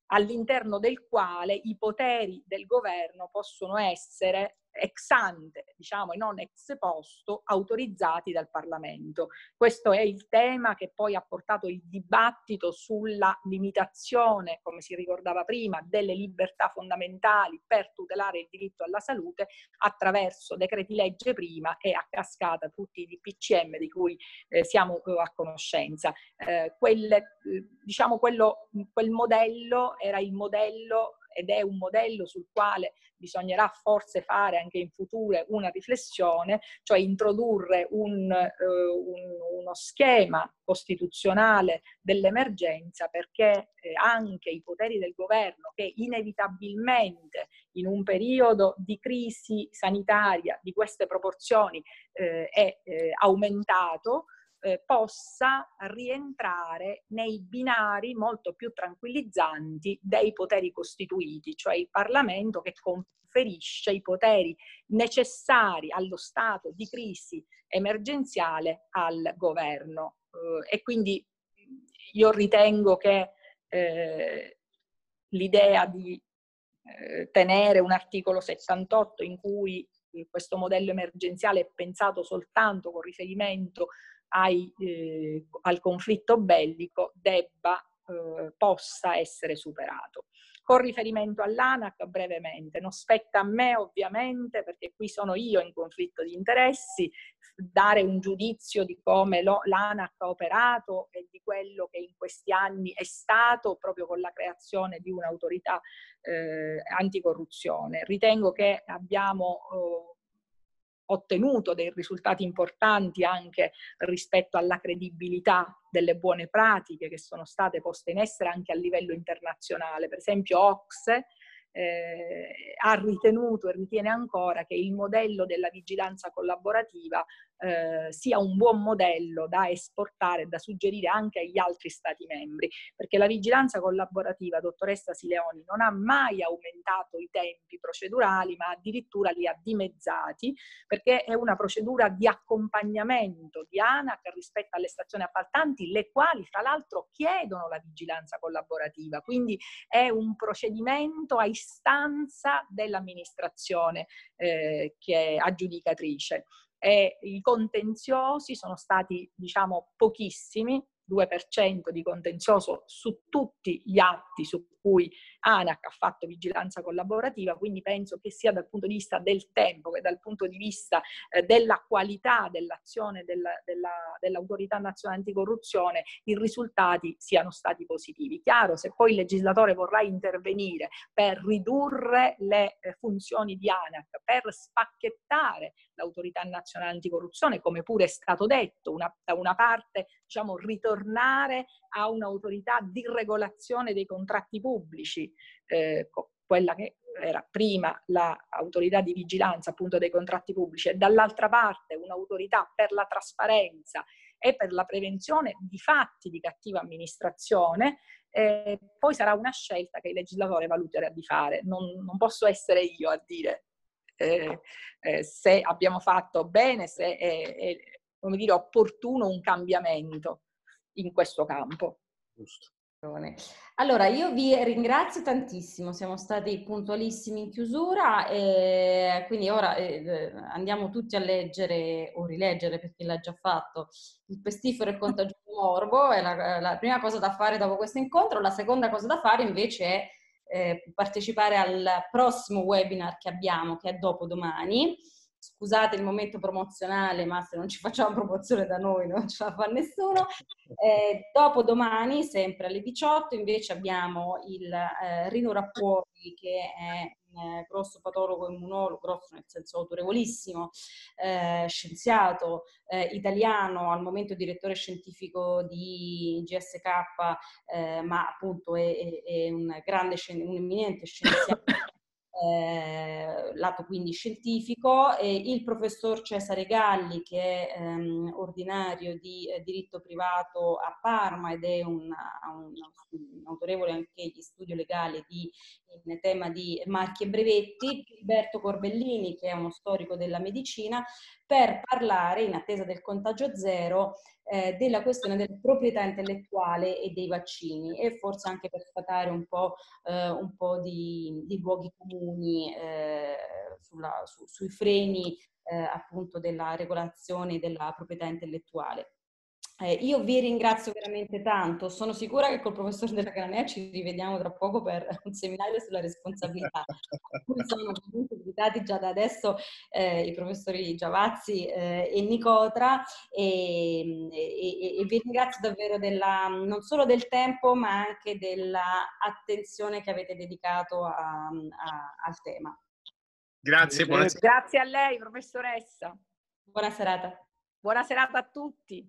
all'interno del quale i poteri del governo possono essere ex ante, diciamo, e non ex posto, autorizzati dal Parlamento. Questo è il tema che poi ha portato il dibattito sulla limitazione, come si ricordava prima, delle libertà fondamentali per tutelare il diritto alla salute attraverso decreti legge prima e a cascata tutti i DPCM di cui eh, siamo eh, a conoscenza. Eh, quelle, eh, diciamo quello, quel modello era il modello ed è un modello sul quale bisognerà forse fare anche in futuro una riflessione, cioè introdurre un, uh, un, uno schema costituzionale dell'emergenza perché eh, anche i poteri del governo che inevitabilmente in un periodo di crisi sanitaria di queste proporzioni eh, è eh, aumentato, eh, possa rientrare nei binari molto più tranquillizzanti dei poteri costituiti, cioè il Parlamento che conferisce i poteri necessari allo stato di crisi emergenziale al governo. Eh, e quindi io ritengo che eh, l'idea di eh, tenere un articolo 78 in cui questo modello emergenziale è pensato soltanto con riferimento ai, eh, al conflitto bellico debba, eh, possa essere superato. Con riferimento all'ANAC, brevemente, non spetta a me ovviamente, perché qui sono io in conflitto di interessi, dare un giudizio di come l'ANAC ha operato e di quello che in questi anni è stato proprio con la creazione di un'autorità eh, anticorruzione. Ritengo che abbiamo eh, ottenuto dei risultati importanti anche rispetto alla credibilità delle buone pratiche che sono state poste in essere anche a livello internazionale. Per esempio OXE eh, ha ritenuto e ritiene ancora che il modello della vigilanza collaborativa eh, sia un buon modello da esportare da suggerire anche agli altri Stati membri, perché la vigilanza collaborativa, dottoressa Sileoni, non ha mai aumentato i tempi procedurali, ma addirittura li ha dimezzati, perché è una procedura di accompagnamento di ANAC rispetto alle stazioni appaltanti, le quali fra l'altro chiedono la vigilanza collaborativa, quindi è un procedimento a istanza dell'amministrazione eh, che è aggiudicatrice. E i contenziosi sono stati diciamo pochissimi 2% di contenzioso su tutti gli atti su cui ANAC ha fatto vigilanza collaborativa, quindi penso che sia dal punto di vista del tempo che dal punto di vista eh, della qualità dell'azione della, della, dell'autorità nazionale anticorruzione i risultati siano stati positivi. Chiaro, se poi il legislatore vorrà intervenire per ridurre le eh, funzioni di ANAC, per spacchettare l'autorità nazionale anticorruzione, come pure è stato detto, una, da una parte diciamo, ritornare a un'autorità di regolazione dei contratti pubblici, eh, quella che era prima l'autorità di vigilanza appunto dei contratti pubblici e dall'altra parte un'autorità per la trasparenza e per la prevenzione di fatti di cattiva amministrazione, eh, poi sarà una scelta che il legislatore valuterà di fare. Non, non posso essere io a dire eh, eh, se abbiamo fatto bene, se è, è dire, opportuno un cambiamento in questo campo. Giusto. Allora, io vi ringrazio tantissimo, siamo stati puntualissimi in chiusura e quindi ora eh, andiamo tutti a leggere o rileggere per chi l'ha già fatto il pestifero e il contagioso morbo, è la, la, prima cosa da fare dopo questo incontro, la seconda cosa da fare invece è eh, partecipare al prossimo webinar che abbiamo, che è dopo domani, scusate il momento promozionale, ma se non ci facciamo promozione da noi non ce la fa nessuno. Eh, dopo domani, sempre alle 18, invece abbiamo il eh, Rino Rappuoli, che è un eh, grosso patologo immunologo, grosso nel senso autorevolissimo, eh, scienziato eh, italiano, al momento direttore scientifico di GSK, eh, ma appunto è, è, è un grande, un eminente scienziato eh, lato quindi scientifico, e il professor Cesare Galli che è ehm, ordinario di eh, diritto privato a Parma ed è un, un, un autorevole anche di studio legale di, in tema di marchi e brevetti, Alberto Corbellini che è uno storico della medicina, per parlare, in attesa del contagio zero, eh, della questione della proprietà intellettuale e dei vaccini e forse anche per sfatare un po', eh, un po di, di, luoghi comuni eh, sulla, su, sui freni eh, appunto della regolazione della proprietà intellettuale. Eh, io vi ringrazio veramente tanto, sono sicura che col professor Della Granea ci rivediamo tra poco per un seminario sulla responsabilità, sono invitati già da adesso eh, i professori Giavazzi eh, e Nicotra e, e, e, vi ringrazio davvero della, non solo del tempo ma anche dell'attenzione che avete dedicato a, a, al tema. Grazie, buonasera. Grazie a lei professoressa. Buona serata. Buona serata a tutti.